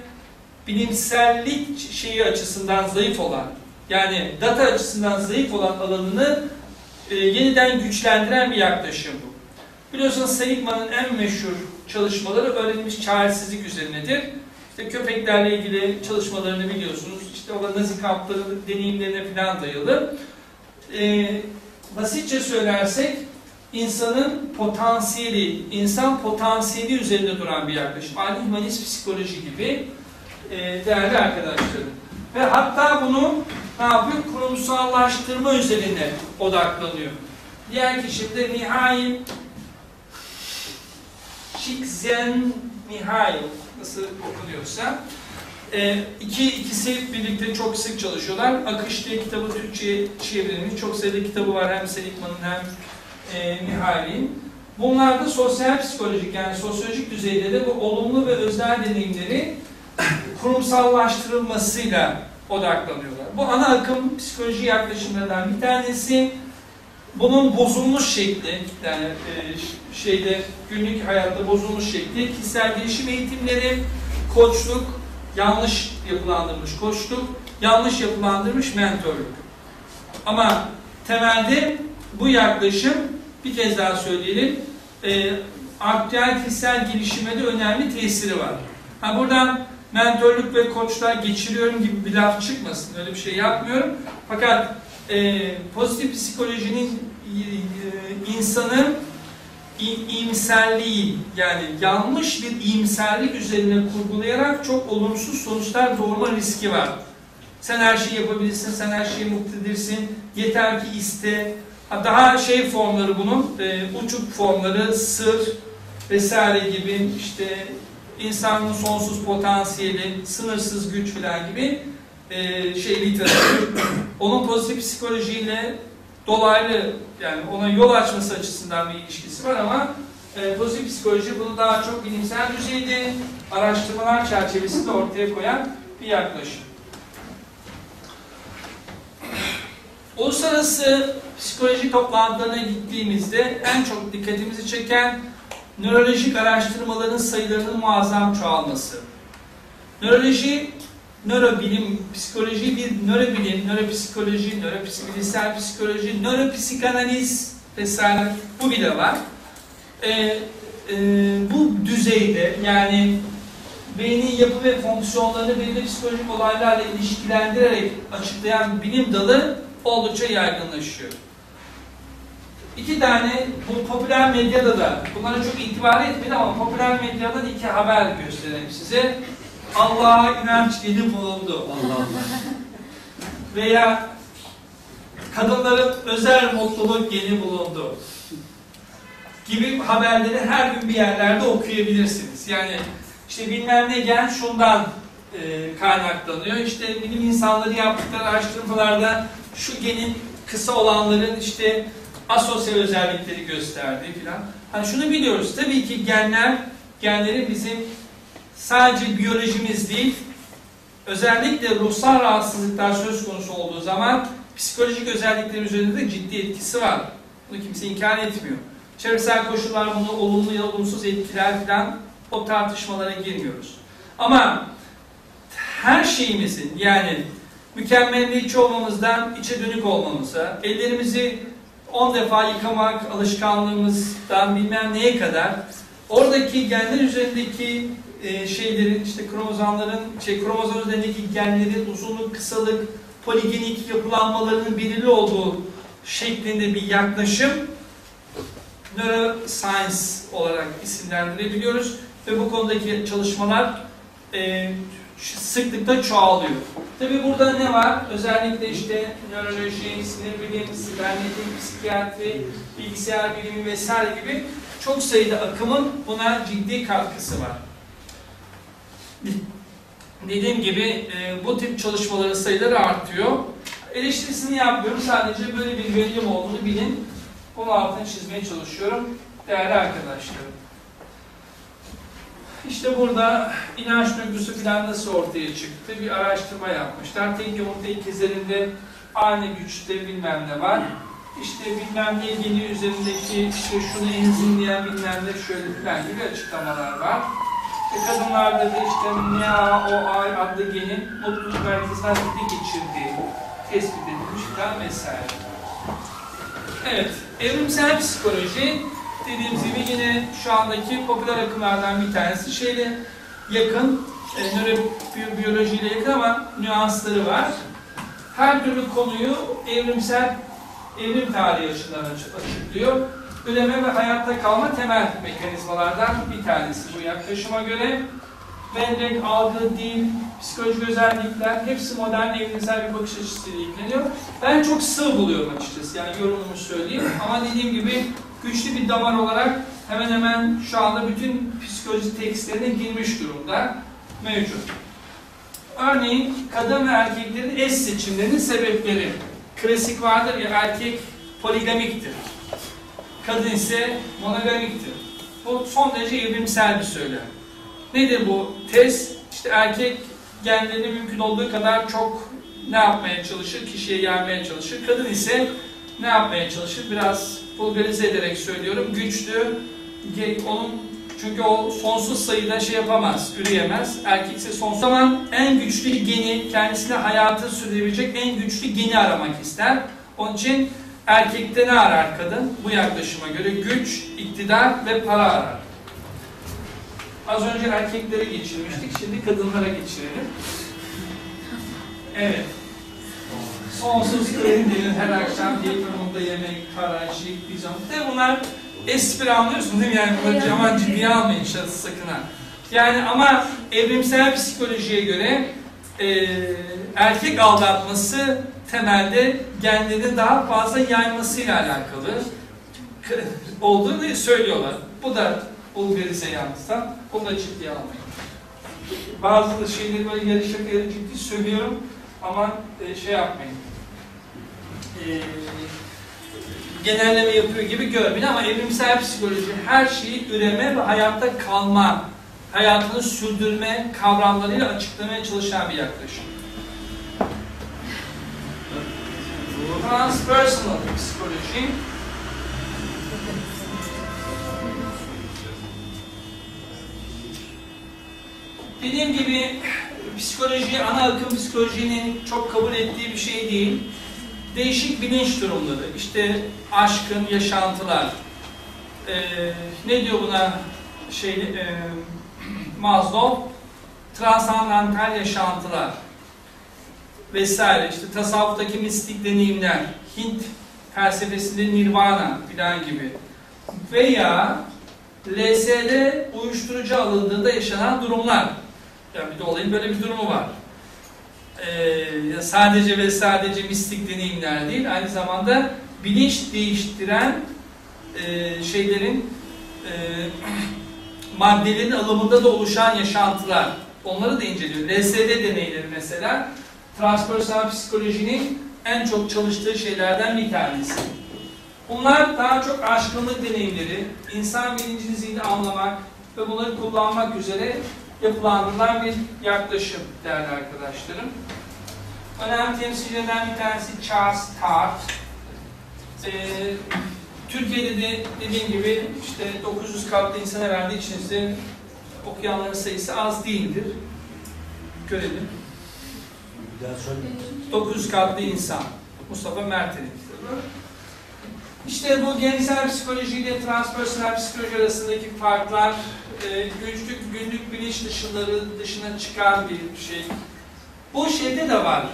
bilimsellik şeyi açısından zayıf olan, yani data açısından zayıf olan alanını e, yeniden güçlendiren bir yaklaşım bu. Biliyorsunuz Seligman'ın en meşhur çalışmaları öğrenilmiş çaresizlik üzerinedir. İşte köpeklerle ilgili çalışmalarını biliyorsunuz. İşte o da nazi kampları deneyimlerine falan dayalı. E, basitçe söylersek insanın potansiyeli, insan potansiyeli üzerinde duran bir yaklaşım. Aynı humanist psikoloji gibi e, değerli arkadaşlarım. Ve hatta bunu ne yapıyor? Kurumsallaştırma üzerine odaklanıyor. Diğer kişi de Mihail Csikszentmihalyi nasıl okunuyorsa e, iki, ikisi birlikte çok sık çalışıyorlar. Akış diye kitabı Türkçe'ye çevrilmiş. Çok sayıda kitabı var hem Seligman'ın hem e, Mihail'in. Bunlar da sosyal psikolojik yani sosyolojik düzeyde de bu olumlu ve özel deneyimleri kurumsallaştırılmasıyla odaklanıyorlar. Bu ana akım psikoloji yaklaşımlarından bir tanesi. Bunun bozulmuş şekli, yani e, şeyde günlük hayatta bozulmuş şekli, kişisel gelişim eğitimleri, koçluk, yanlış yapılandırmış koçluk, yanlış yapılandırmış mentorluk. Ama temelde bu yaklaşım, bir kez daha söyleyelim, e, aktüel kişisel gelişime de önemli tesiri var. Ha buradan mentörlük ve koçlar geçiriyorum gibi bir laf çıkmasın. Öyle bir şey yapmıyorum. Fakat e, pozitif psikolojinin e, insanın i- iyimserliği yani yanlış bir iyimserlik üzerine kurgulayarak çok olumsuz sonuçlar doğurma riski var. Sen her şeyi yapabilirsin, sen her şeyi muktedirsin, yeter ki iste. Ha, Daha şey formları bunun, e, uçuk formları, sır vesaire gibi işte insanın sonsuz potansiyeli, sınırsız güç falan gibi e, şey literatür. Onun pozitif psikolojiyle dolaylı yani ona yol açması açısından bir ilişkisi var ama e, pozitif psikoloji bunu daha çok bilimsel düzeyde araştırmalar çerçevesinde ortaya koyan bir yaklaşım. Uluslararası psikoloji toplantılarına gittiğimizde en çok dikkatimizi çeken nörolojik araştırmaların sayılarının muazzam çoğalması. Nöroloji, nörobilim, psikoloji bir nörobilim, nöropsikoloji, nöropsikilisel psikoloji, nöropsikanaliz vesaire bu bile var. Ee, e, bu düzeyde yani beynin yapı ve fonksiyonlarını belirli psikolojik olaylarla ilişkilendirerek açıklayan bilim dalı oldukça yaygınlaşıyor. İki tane bu popüler medyada da bunlara çok itibar etmedi ama popüler medyadan iki haber göstereyim size. Allah'a inanç yeni bulundu. Allah Allah. Veya kadınların özel mutluluk yeni bulundu. Gibi haberleri her gün bir yerlerde okuyabilirsiniz. Yani işte bilmem ne gen şundan e, kaynaklanıyor. İşte bilim insanları yaptıkları araştırmalarda şu genin kısa olanların işte asosyal özellikleri gösterdiği filan. Hani şunu biliyoruz. Tabii ki genler, genleri bizim sadece biyolojimiz değil, özellikle ruhsal rahatsızlıklar söz konusu olduğu zaman psikolojik özellikler üzerinde de ciddi etkisi var. Bunu kimse inkar etmiyor. Çevresel koşullar bunu olumlu ya da olumsuz etkiler falan o tartışmalara girmiyoruz. Ama her şeyimizin yani mükemmelliyetçi olmamızdan içe dönük olmamıza, ellerimizi 10 defa yıkamak alışkanlığımızdan bilmem neye kadar oradaki genler üzerindeki e, şeylerin işte kromozomların şey kromozom üzerindeki genlerin uzunluk, kısalık, poligenik yapılanmalarının belirli olduğu şeklinde bir yaklaşım neuroscience olarak isimlendirebiliyoruz ve bu konudaki çalışmalar e, sıklıkla çoğalıyor. Tabi burada ne var? Özellikle işte nöroloji, sinir bilimi, sibernetik, psikiyatri, bilgisayar bilimi vesaire gibi çok sayıda akımın buna ciddi katkısı var. Dediğim gibi e, bu tip çalışmaların sayıları artıyor. Eleştirisini yapmıyorum. Sadece böyle bir yönelim olduğunu bilin. Bunun altını çizmeye çalışıyorum. Değerli arkadaşlarım. İşte burada inanç duygusu filan nasıl ortaya çıktı? Bir araştırma yapmışlar. Tek yumurta ikizlerinde aynı güçte bilmem ne var. İşte bilmem ne geni üzerindeki işte şunu enzimleyen bilmem ne şöyle filan gibi açıklamalar var. E kadınlarda da işte NAOI adlı genin mutluluk merkezinden harekete geçirdiği tespit edilmiş filan vesaire. Evet, evrimsel psikoloji dediğimiz gibi yine şu andaki popüler akımlardan bir tanesi. Şeyle yakın, e, nörobiyolojiyle yakın ama nüansları var. Her türlü konuyu evrimsel, evrim tarihi açısından açı- açıklıyor. Üreme ve hayatta kalma temel mekanizmalardan bir tanesi bu yaklaşıma göre. Bellek, algı, dil, psikolojik özellikler hepsi modern evrimsel bir bakış açısıyla ilgileniyor. Ben çok sığ buluyorum açıkçası yani yorumumu söyleyeyim ama dediğim gibi güçlü bir damar olarak hemen hemen şu anda bütün psikoloji tekstlerine girmiş durumda mevcut. Örneğin kadın ve erkeklerin eş seçimlerinin sebepleri. Klasik vardır ya erkek poligamiktir. Kadın ise monogamiktir. Bu son derece evrimsel bir söylem. Nedir bu tez? İşte erkek genlerini mümkün olduğu kadar çok ne yapmaya çalışır? Kişiye yaymaya çalışır. Kadın ise ne yapmaya çalışır? Biraz vulgarize ederek söylüyorum. Güçlü, onun çünkü o sonsuz sayıda şey yapamaz, üreyemez. Erkek ise sonsuz zaman en güçlü geni, kendisine hayatı sürdürebilecek en güçlü geni aramak ister. Onun için erkekte ne arar kadın? Bu yaklaşıma göre güç, iktidar ve para arar. Az önce erkeklere geçirmiştik, şimdi kadınlara geçirelim. Evet. Sonsuz kredilerin her akşam yakınında yemek, para, şık, pijama. De bunlar espri anlıyorsun değil mi? Yani bunları cama ciddiye almayın şahsı sakın ha. Yani ama evrimsel psikolojiye göre e, erkek aldatması temelde genlerin daha fazla yaymasıyla alakalı olduğunu söylüyorlar. Bu da bulgarize yansıtan, bunu da ciddiye almayın. Bazı şeyleri böyle yarı şaka yarı ciddi söylüyorum ama e, şey yapmayın. E, genelleme yapıyor gibi görmeyin ama evrimsel psikoloji her şeyi üreme ve hayatta kalma, hayatını sürdürme kavramlarıyla açıklamaya çalışan bir yaklaşım. Transpersonal psikoloji Dediğim gibi psikoloji, ana akım psikolojinin çok kabul ettiği bir şey değil. Değişik bilinç durumları, işte aşkın yaşantılar, Ee, ne diyor buna şey e, Maslow? Transandantal yaşantılar vesaire, işte tasavvuftaki mistik deneyimler, Hint felsefesinde nirvana filan gibi veya LSD uyuşturucu alındığında yaşanan durumlar. Yani bir de olayın böyle bir durumu var. Ee, sadece ve sadece mistik deneyimler değil, aynı zamanda bilinç değiştiren e, şeylerin e, maddelerin alımında da oluşan yaşantılar. Onları da inceliyor. LSD deneyleri mesela transpersonal psikolojinin en çok çalıştığı şeylerden bir tanesi. Bunlar daha çok aşkınlık deneyimleri, insan bilincini zihni anlamak ve bunları kullanmak üzere yapılandırılan bir yaklaşım değerli arkadaşlarım. Önemli temsilcilerden bir tanesi Charles Tart. Ee, Türkiye'de de dediğim gibi işte 900 katlı insan herhalde içinizde okuyanların sayısı az değildir. Görelim. Bir daha söyle. 900 katlı insan. Mustafa Mert'in. İşte bu geleneksel psikoloji ile transpersonel psikoloji arasındaki farklar e, günlük, günlük bilinç dışıları dışına çıkan bir şey. Bu şeyde de var.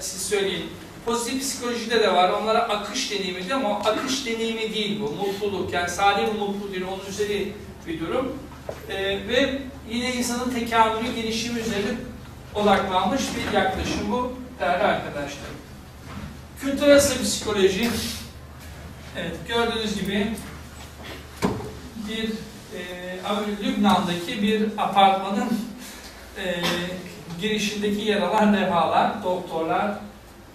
Siz söyleyin. Pozitif psikolojide de var. Onlara akış deneyimi diyor ama akış deneyimi değil bu. Mutluluk. Yani sadece mutlu değil. Onun üzeri bir durum. E, ve yine insanın tekamülü, gelişimi üzerine odaklanmış bir yaklaşım bu değerli arkadaşlar. Kültür arası psikoloji Evet, gördüğünüz gibi bir e, Lübnan'daki bir apartmanın e, girişindeki yer alan levhalar, doktorlar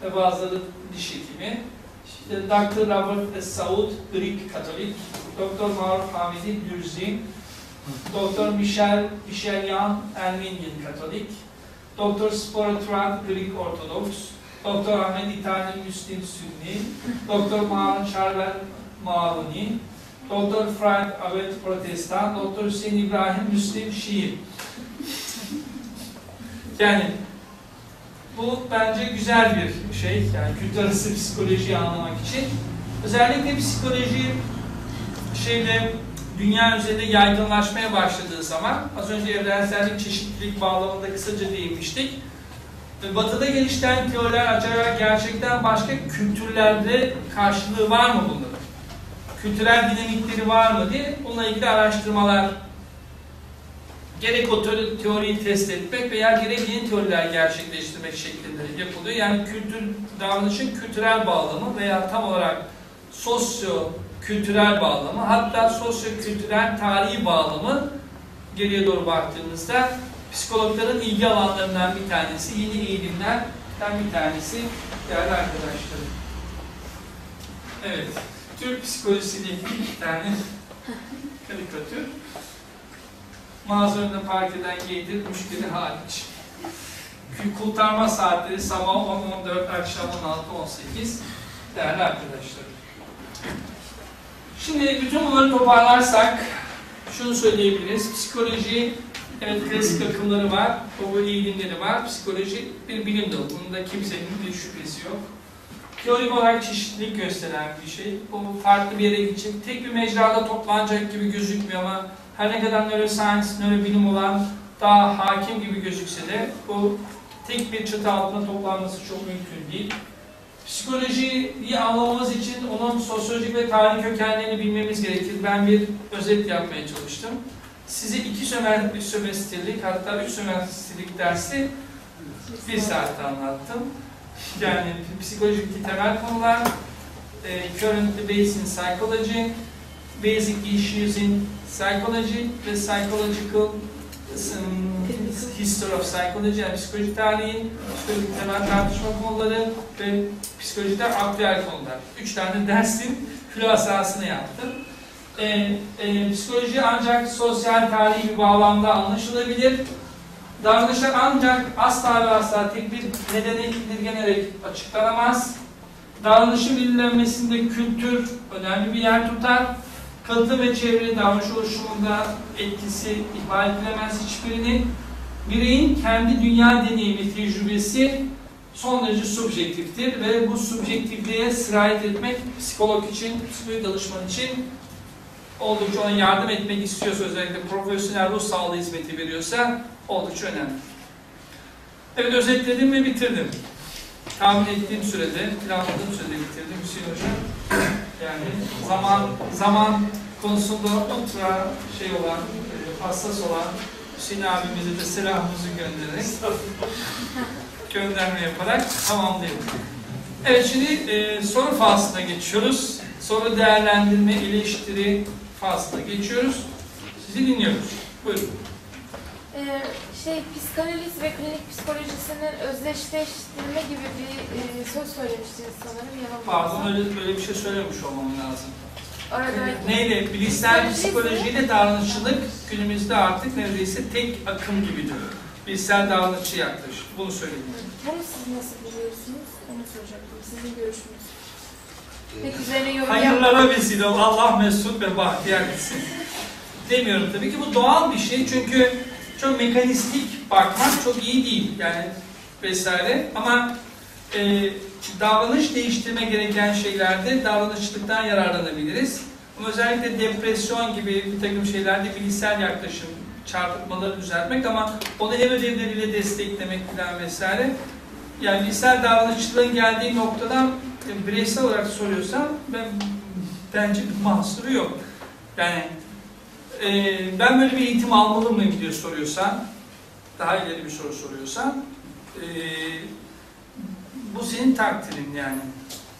ve bazıları diş hekimi. İşte Dr. Robert Saud, Greek Katolik, Dr. Maruf Hamidi Dürzi, Dr. Michel Michelyan, Ermenian Katolik, Dr. Sporatran, Greek Ortodoks, Dr. Ahmet İtalyan Müslim Sünni, Dr. Mahan Şarver Maruni, Dr. Frank Avet Protestan, Dr. Hüseyin İbrahim Müslim Şii. Yani bu bence güzel bir şey. Yani kültür arası psikolojiyi anlamak için. Özellikle psikoloji şeyde dünya üzerinde yaygınlaşmaya başladığı zaman az önce evrensellik çeşitlilik bağlamında kısaca değinmiştik. Batı'da gelişen teoriler acaba gerçekten başka kültürlerde karşılığı var mı bunların? Kültürel dinamikleri var mı diye bununla ilgili araştırmalar gerek o teori- teoriyi test etmek veya gerek yeni teoriler gerçekleştirmek şeklinde yapılıyor. Yani kültür, davranışın kültürel bağlamı veya tam olarak sosyo kültürel bağlamı hatta sosyo kültürel tarihi bağlamı geriye doğru baktığımızda psikologların ilgi alanlarından bir tanesi, yeni eğilimlerden bir tanesi değerli arkadaşlarım. Evet, Türk psikolojisiyle ilgili iki tane karikatür. Mağaza önünde park eden geydir, müşteri hariç. Kurtarma saatleri sabah 10-14, akşam 16-18 değerli arkadaşlarım. Şimdi bütün bunları toparlarsak şunu söyleyebiliriz. Psikoloji Evet klasik akımları var, favori eğilimleri var. Psikoloji bir bilim dalı. Bunda kimsenin bir şüphesi yok. Teorik olarak çeşitlilik gösteren bir şey. Bu farklı bir yere gidecek. Tek bir mecrada toplanacak gibi gözükmüyor ama her ne kadar neuroscience, nörobilim olan daha hakim gibi gözükse de bu tek bir çatı altında toplanması çok mümkün değil. Psikolojiyi anlamamız için onun sosyolojik ve tarihi kökenlerini bilmemiz gerekir. Ben bir özet yapmaya çalıştım. Size iki sömestrlik hatta üç sömestrlik dersi bir saatte anlattım. Yani psikolojik temel konular, e, current debates in psychology, basic issues in psychology ve psychological history of psychology yani psikoloji tarihi, psikolojik temel tartışma konuları ve psikolojide aktüel konular. Üç tane dersin hülasasını yaptım. E, e, psikoloji ancak sosyal tarihi bir bağlamda anlaşılabilir. Davranışlar ancak asla ve asla tek bir nedene indirgenerek açıklanamaz. Davranışın belirlenmesinde kültür önemli bir yer tutar. Kalıtım ve çevre davranış oluşumunda etkisi ihmal edilemez hiçbirinin. Bireyin kendi dünya deneyimi, tecrübesi son derece subjektiftir ve bu subjektifliğe sirayet etmek psikolog için, psikolojik danışman için oldukça ona yardım etmek istiyorsa özellikle profesyonel ruh sağlığı hizmeti veriyorsa oldukça önemli. Evet özetledim ve bitirdim. Tahmin ettiğim sürede, planladığım sürede bitirdim Hüseyin Hocam. Yani zaman zaman konusunda ultra şey olan, e, hassas olan Hüseyin abimize de selamımızı göndererek gönderme yaparak tamamlayalım. Evet şimdi e, soru faslına geçiyoruz. Soru değerlendirme, eleştiri faslına geçiyoruz. Sizi dinliyoruz. Buyurun. Ee, şey psikanaliz ve klinik psikolojisinin özdeşleştirme gibi bir e, söz söylemiştiniz sanırım yanılmıyorsam. Pardon öyle, böyle bir şey söylemiş olmam lazım. arada Neyle? Bilişsel psikolojiyle davranışçılık günümüzde artık neredeyse tek akım gibidir. Bilişsel davranışçı yaklaşım. Bunu söyleyeyim. bunu siz nasıl buluyorsunuz? Onu soracaktım. Sizin görüşünüz. Peki üzerine yorum yap- Hayırlara vesile ol. Allah mesut ve bahtiyar etsin. Demiyorum tabii ki bu doğal bir şey çünkü çok mekanistik bakmak çok iyi değil yani vesaire ama e, davranış değiştirme gereken şeylerde davranışçılıktan yararlanabiliriz. Ama özellikle depresyon gibi bir takım şeylerde bilişsel yaklaşım, çarpıtmaları düzeltmek ama onu ev ödevleriyle desteklemek falan vesaire. Yani bilişsel davranışçılığın geldiği noktadan e, bireysel olarak soruyorsam ben bence bir mahsuru yok. Yani e, ben böyle bir eğitim almalı mıyım diye soruyorsan, daha ileri bir soru soruyorsan, e, bu senin takdirin yani.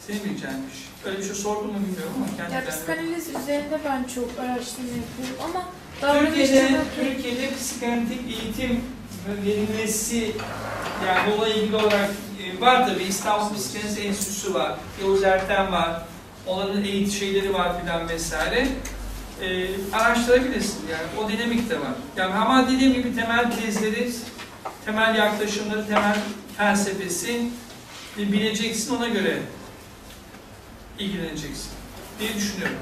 Senin bileceğin bir şey. Öyle bir şey sordum mu bilmiyorum ama kendi Ya psikanaliz üzerinde ben çok araştırma yapıyorum ama Türkiye'de, Türkiye'de psikanalitik eğitim verilmesi yani bununla ilgili olarak e, var tabii İstanbul Psikanaliz Enstitüsü var, Yavuz Erten var, onların eğitim şeyleri var filan vesaire. E, araştırabilirsin yani o dinamik de var. Yani ama dediğim gibi temel tezleri, temel yaklaşımları, temel felsefesi e, bileceksin ona göre ilgileneceksin diye düşünüyorum.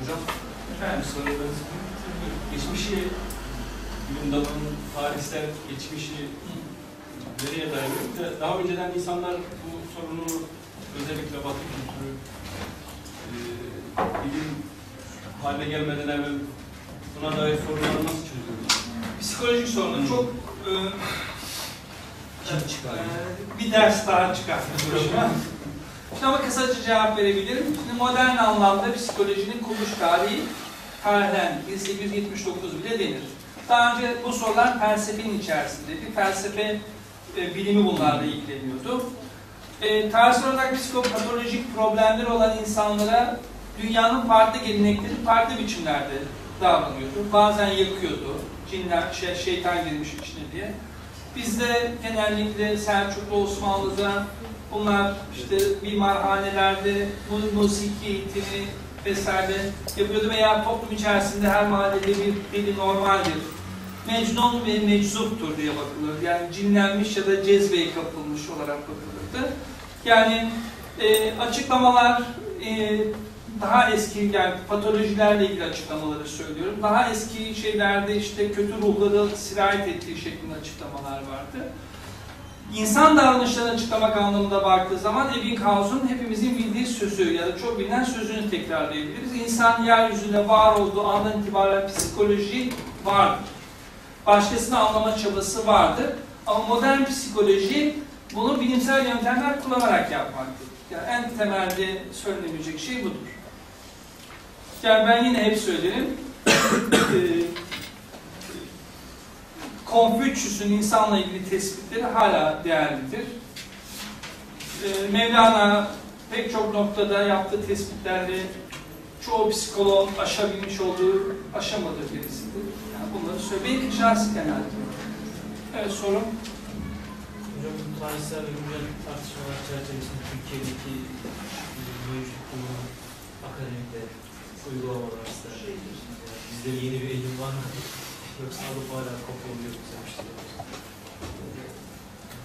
Hocam, Efendim? bu geçmişi, bilim dalının tarihsel geçmişi nereye dayanıyor? Daha önceden insanlar bu sorunu özellikle Batı kültürü e, bilim haline gelmeden evvel buna dair sorunları nasıl çözüyordu? Psikolojik sorunu çok e, e, bir ders daha çıkartmış. Şimdi ama kısaca cevap verebilirim. Şimdi modern anlamda psikolojinin kuruluş tarihi tarihten 1879 bile denir. Daha önce bu sorular felsefenin içerisindeydi. Felsefe e, bilimi bunlarla ilgileniyordu. E, tarihsel olarak psikopatolojik problemleri olan insanlara dünyanın farklı gelenekleri farklı biçimlerde davranıyordu. Bazen yakıyordu. Cinler, şey, şeytan girmiş içine diye. Bizde genellikle Selçuklu, Osmanlı'da bunlar işte mimarhanelerde musiki eğitimi vesaire yapıyordu veya toplum içerisinde her mahallede bir deli normaldir. Mecnun ve meczuptur diye bakılır. Yani cinlenmiş ya da cezbeye kapılmış olarak bakılırdı. Yani e, açıklamalar e, daha eski yani patolojilerle ilgili açıklamaları söylüyorum. Daha eski şeylerde işte kötü ruhları sirayet ettiği şeklinde açıklamalar vardı. İnsan davranışlarını açıklamak anlamında baktığı zaman Ebbinghaus'un hepimizin bildiği sözü ya da çok bilinen sözünü tekrarlayabiliriz. İnsan yeryüzünde var olduğu andan itibaren psikoloji vardır. Başkasını anlama çabası vardır. Ama modern psikoloji bunu bilimsel yöntemler kullanarak yapmaktır. Yani en temelde söylenebilecek şey budur. Yani ben yine hep söylerim. eee, Konfüçyüs'ün insanla ilgili tespitleri hala değerlidir. Eee, Mevlana pek çok noktada yaptığı tespitlerle çoğu psikolog aşabilmiş olduğu, aşamadığı birisidir. Yani bunları söylemek şahsi kanaatim. Evet sorun. Hocam bu tarihsel ve güncel tartışmalar çerçevesinde Türkiye'deki mevcut bulunan akademikte uygulamalar arasında bizde yeni bir eğilim var mı? Yoksa alıp hala kopya oluyor mu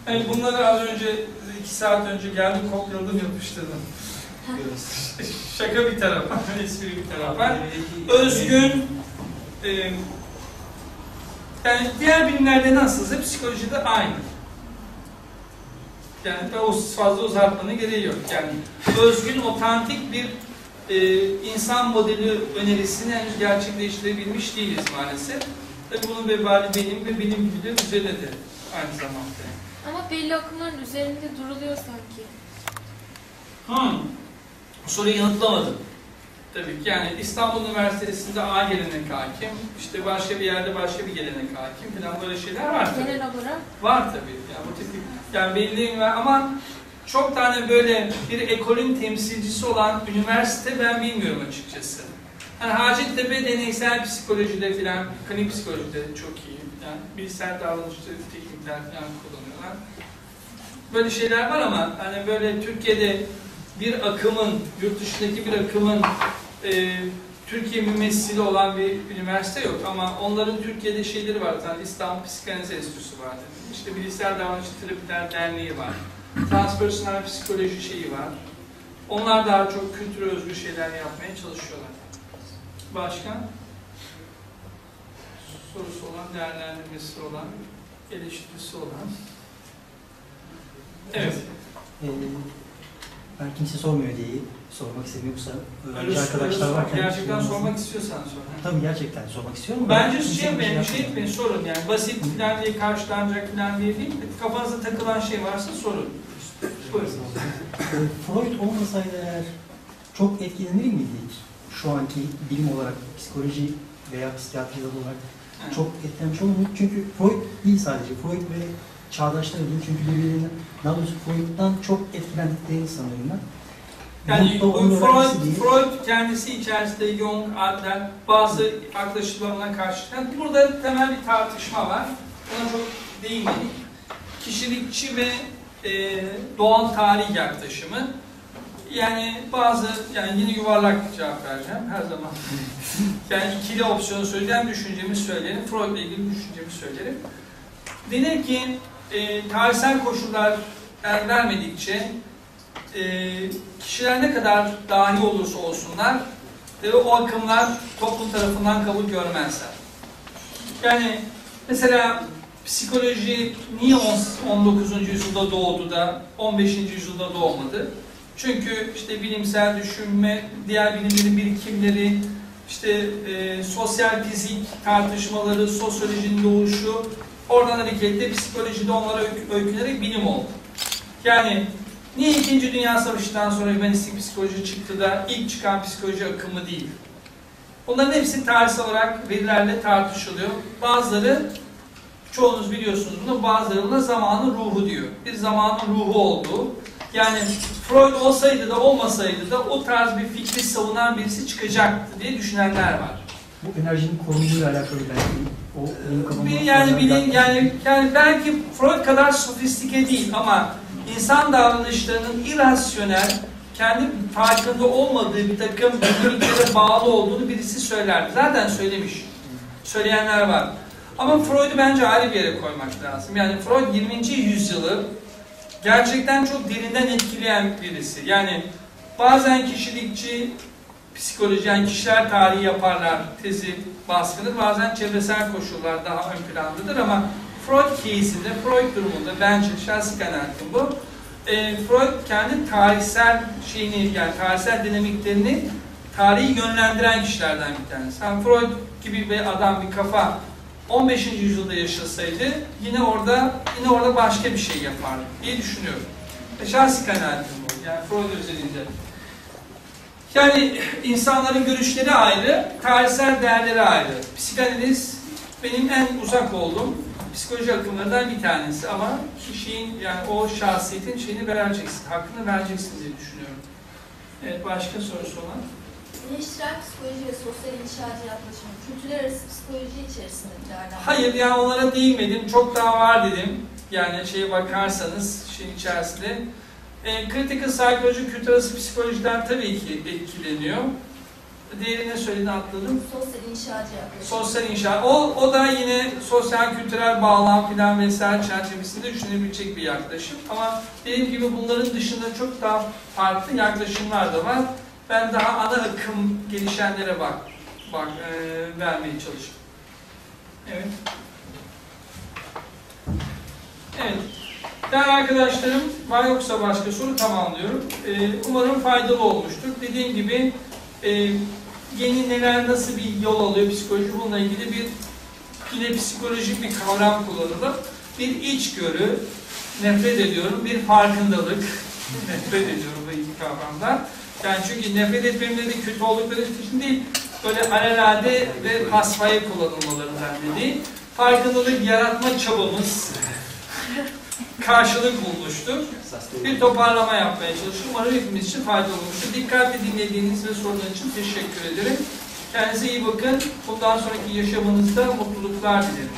Evet, bunları az önce, iki saat önce geldim, kopyaladım, yapıştırdım. Şaka bir tarafa, espri bir tarafa. Özgün, e, yani diğer bilimlerde nasılsa psikolojide aynı. Yani fazla uzatmanın gereği yok. Yani özgün, otantik bir e, insan modeli önerisini henüz gerçekleştirebilmiş değiliz maalesef. Tabii bunun vebali benim ve benim gibi de üzerinedir aynı zamanda. Ama belli akımların üzerinde duruluyor sanki. Hmm. Bu soruyu yanıtlamadım. Tabii ki yani İstanbul Üniversitesi'nde A gelenek hakim, işte başka bir yerde başka bir gelenek hakim falan böyle şeyler var tabii. Genel olarak Var tabii. Yani bu tip yani belli ama çok tane böyle bir ekolün temsilcisi olan üniversite ben bilmiyorum açıkçası. Yani Hacettepe deneysel psikolojide filan, klinik psikolojide çok iyi. Yani bilişsel davranışçı teknikler falan kullanıyorlar. Böyle şeyler var ama hani böyle Türkiye'de bir akımın, yurt dışındaki bir akımın e, Türkiye mümessili olan bir üniversite yok ama onların Türkiye'de şeyleri var zaten İstanbul Psikanaliz Enstitüsü var. İşte Bilişsel Davranışçı Terapiler Derneği var. Transpersonel psikoloji şeyi var. Onlar daha çok kültüre özgü şeyler yapmaya çalışıyorlar. Başka? Sorusu olan, değerlendirmesi olan, eleştirisi olan. Evet. Ee, ben kimse sormuyor diye sormak istemiyorsa öğrenci arkadaşlar varken Gerçekten sorması- sormak istiyorsan sor. Tabii gerçekten sormak istiyorum. Bence şey bir yapmayın, şey etmeyin, sorun yani. Basit falan diye karşılanacak falan diye değil. Kafanıza takılan şey varsa sorun. Buyurun. Freud olmasaydı eğer çok etkilenir miydik? Şu anki bilim olarak, psikoloji veya psikiyatri olarak çok etkilenmiş olur mu? Çünkü Freud değil sadece. Freud ve çağdaşları değil. Çünkü birbirlerinden, daha doğrusu Freud'dan çok etkilendiklerini sanıyorum ben. Yani bu Freud. Freud kendisi içerisinde Jung, Adler bazı yaklaşımlarına karşı. Yani burada temel bir tartışma var. Ona çok değinmedik. Kişilikçi ve e, doğal tarih yaklaşımı. Yani bazı, yani yine yuvarlak cevap vereceğim her zaman. yani ikili opsiyonu söyleyeceğim, düşüncemi söylerim. Freud'la ilgili düşüncemi söylerim. Denir ki e, tarihsel koşullar el vermedikçe e, kişiler ne kadar dahi olursa olsunlar ve o akımlar toplum tarafından kabul görmezler. Yani mesela psikoloji niye on- 19. yüzyılda doğdu da 15. yüzyılda doğmadı? Çünkü işte bilimsel düşünme, diğer bilimlerin birikimleri, işte e, sosyal fizik tartışmaları, sosyolojinin doğuşu, oradan hareketle psikolojide onlara öykü- öykünerek bilim oldu. Yani Niye İkinci Dünya Savaşı'ndan sonra hümanistik psikoloji çıktı da ilk çıkan psikoloji akımı değil? Bunların hepsi tarihsel olarak verilerle tartışılıyor. Bazıları, çoğunuz biliyorsunuz bunu, bazıları da zamanın ruhu diyor. Bir zamanın ruhu olduğu. Yani Freud olsaydı da olmasaydı da o tarz bir fikri savunan birisi çıkacaktı diye düşünenler var. Bu enerjinin korunumuyla alakalı belki o yani bilin yani yani belki Freud kadar sofistike değil ama insan davranışlarının irrasyonel, kendi farkında olmadığı bir takım dinamiklere bağlı olduğunu birisi söyler. Zaten söylemiş. Söyleyenler var. Ama Freud'u bence ayrı bir yere koymak lazım. Yani Freud 20. yüzyılı gerçekten çok derinden etkileyen birisi. Yani bazen kişilikçi psikoloji, yani kişiler tarihi yaparlar tezi baskındır. Bazen çevresel koşullar daha ön plandadır ama Freud case'inde, Freud durumunda bence şahsi kanaatim bu. E, Freud kendi tarihsel şeyini, yani tarihsel dinamiklerini tarihi yönlendiren kişilerden bir tanesi. Yani Freud gibi bir adam, bir kafa 15. yüzyılda yaşasaydı yine orada yine orada başka bir şey yapardı diye düşünüyorum. E, şahsi kanaatim bu. Yani Freud özelinde. Yani insanların görüşleri ayrı, tarihsel değerleri ayrı. Psikanaliz benim en uzak olduğum psikoloji akımlarından bir tanesi ama kişinin yani o şahsiyetin şeyini vereceksin, hakkını vereceksin diye düşünüyorum. Evet, başka sorusu olan? Eleştirel psikoloji ve sosyal inşacı yaklaşımı kültürler arası psikoloji içerisinde bir değerlendirme. Hayır yani onlara değinmedim, çok daha var dedim. Yani şeye bakarsanız şeyin içerisinde. E, critical psychology, kültür arası psikolojiden tabii ki etkileniyor. Diğeri ne söyledi atladım. Sosyal inşacı yaklaşımı. Sosyal inşaat. O, o da yine sosyal kültürel bağlam filan vesaire çerçevesinde düşünebilecek bir yaklaşım. Ama dediğim gibi bunların dışında çok daha farklı yaklaşımlar da var. Ben daha ana akım gelişenlere bak, bak e, vermeye çalıştım. Evet. Evet. Değerli arkadaşlarım, var yoksa başka soru tamamlıyorum. Ee, umarım faydalı olmuştur. Dediğim gibi e, yeni neler nasıl bir yol alıyor psikoloji bununla ilgili bir yine psikolojik bir kavram kullanılır. Bir içgörü, nefret ediyorum, bir farkındalık. nefret ediyorum bu iki kavramdan. Yani çünkü nefret etmemin de kötü oldukları için değil, böyle alelade ve pasfaya kullanılmalarından dediği farkındalık yaratma çabamız karşılık bulmuştur. Bir toparlama yapmaya çalıştım. Umarım hepimiz için faydalı olmuştur. Dikkatli dinlediğiniz ve sorular için teşekkür ederim. Kendinize iyi bakın. Bundan sonraki yaşamınızda mutluluklar dilerim.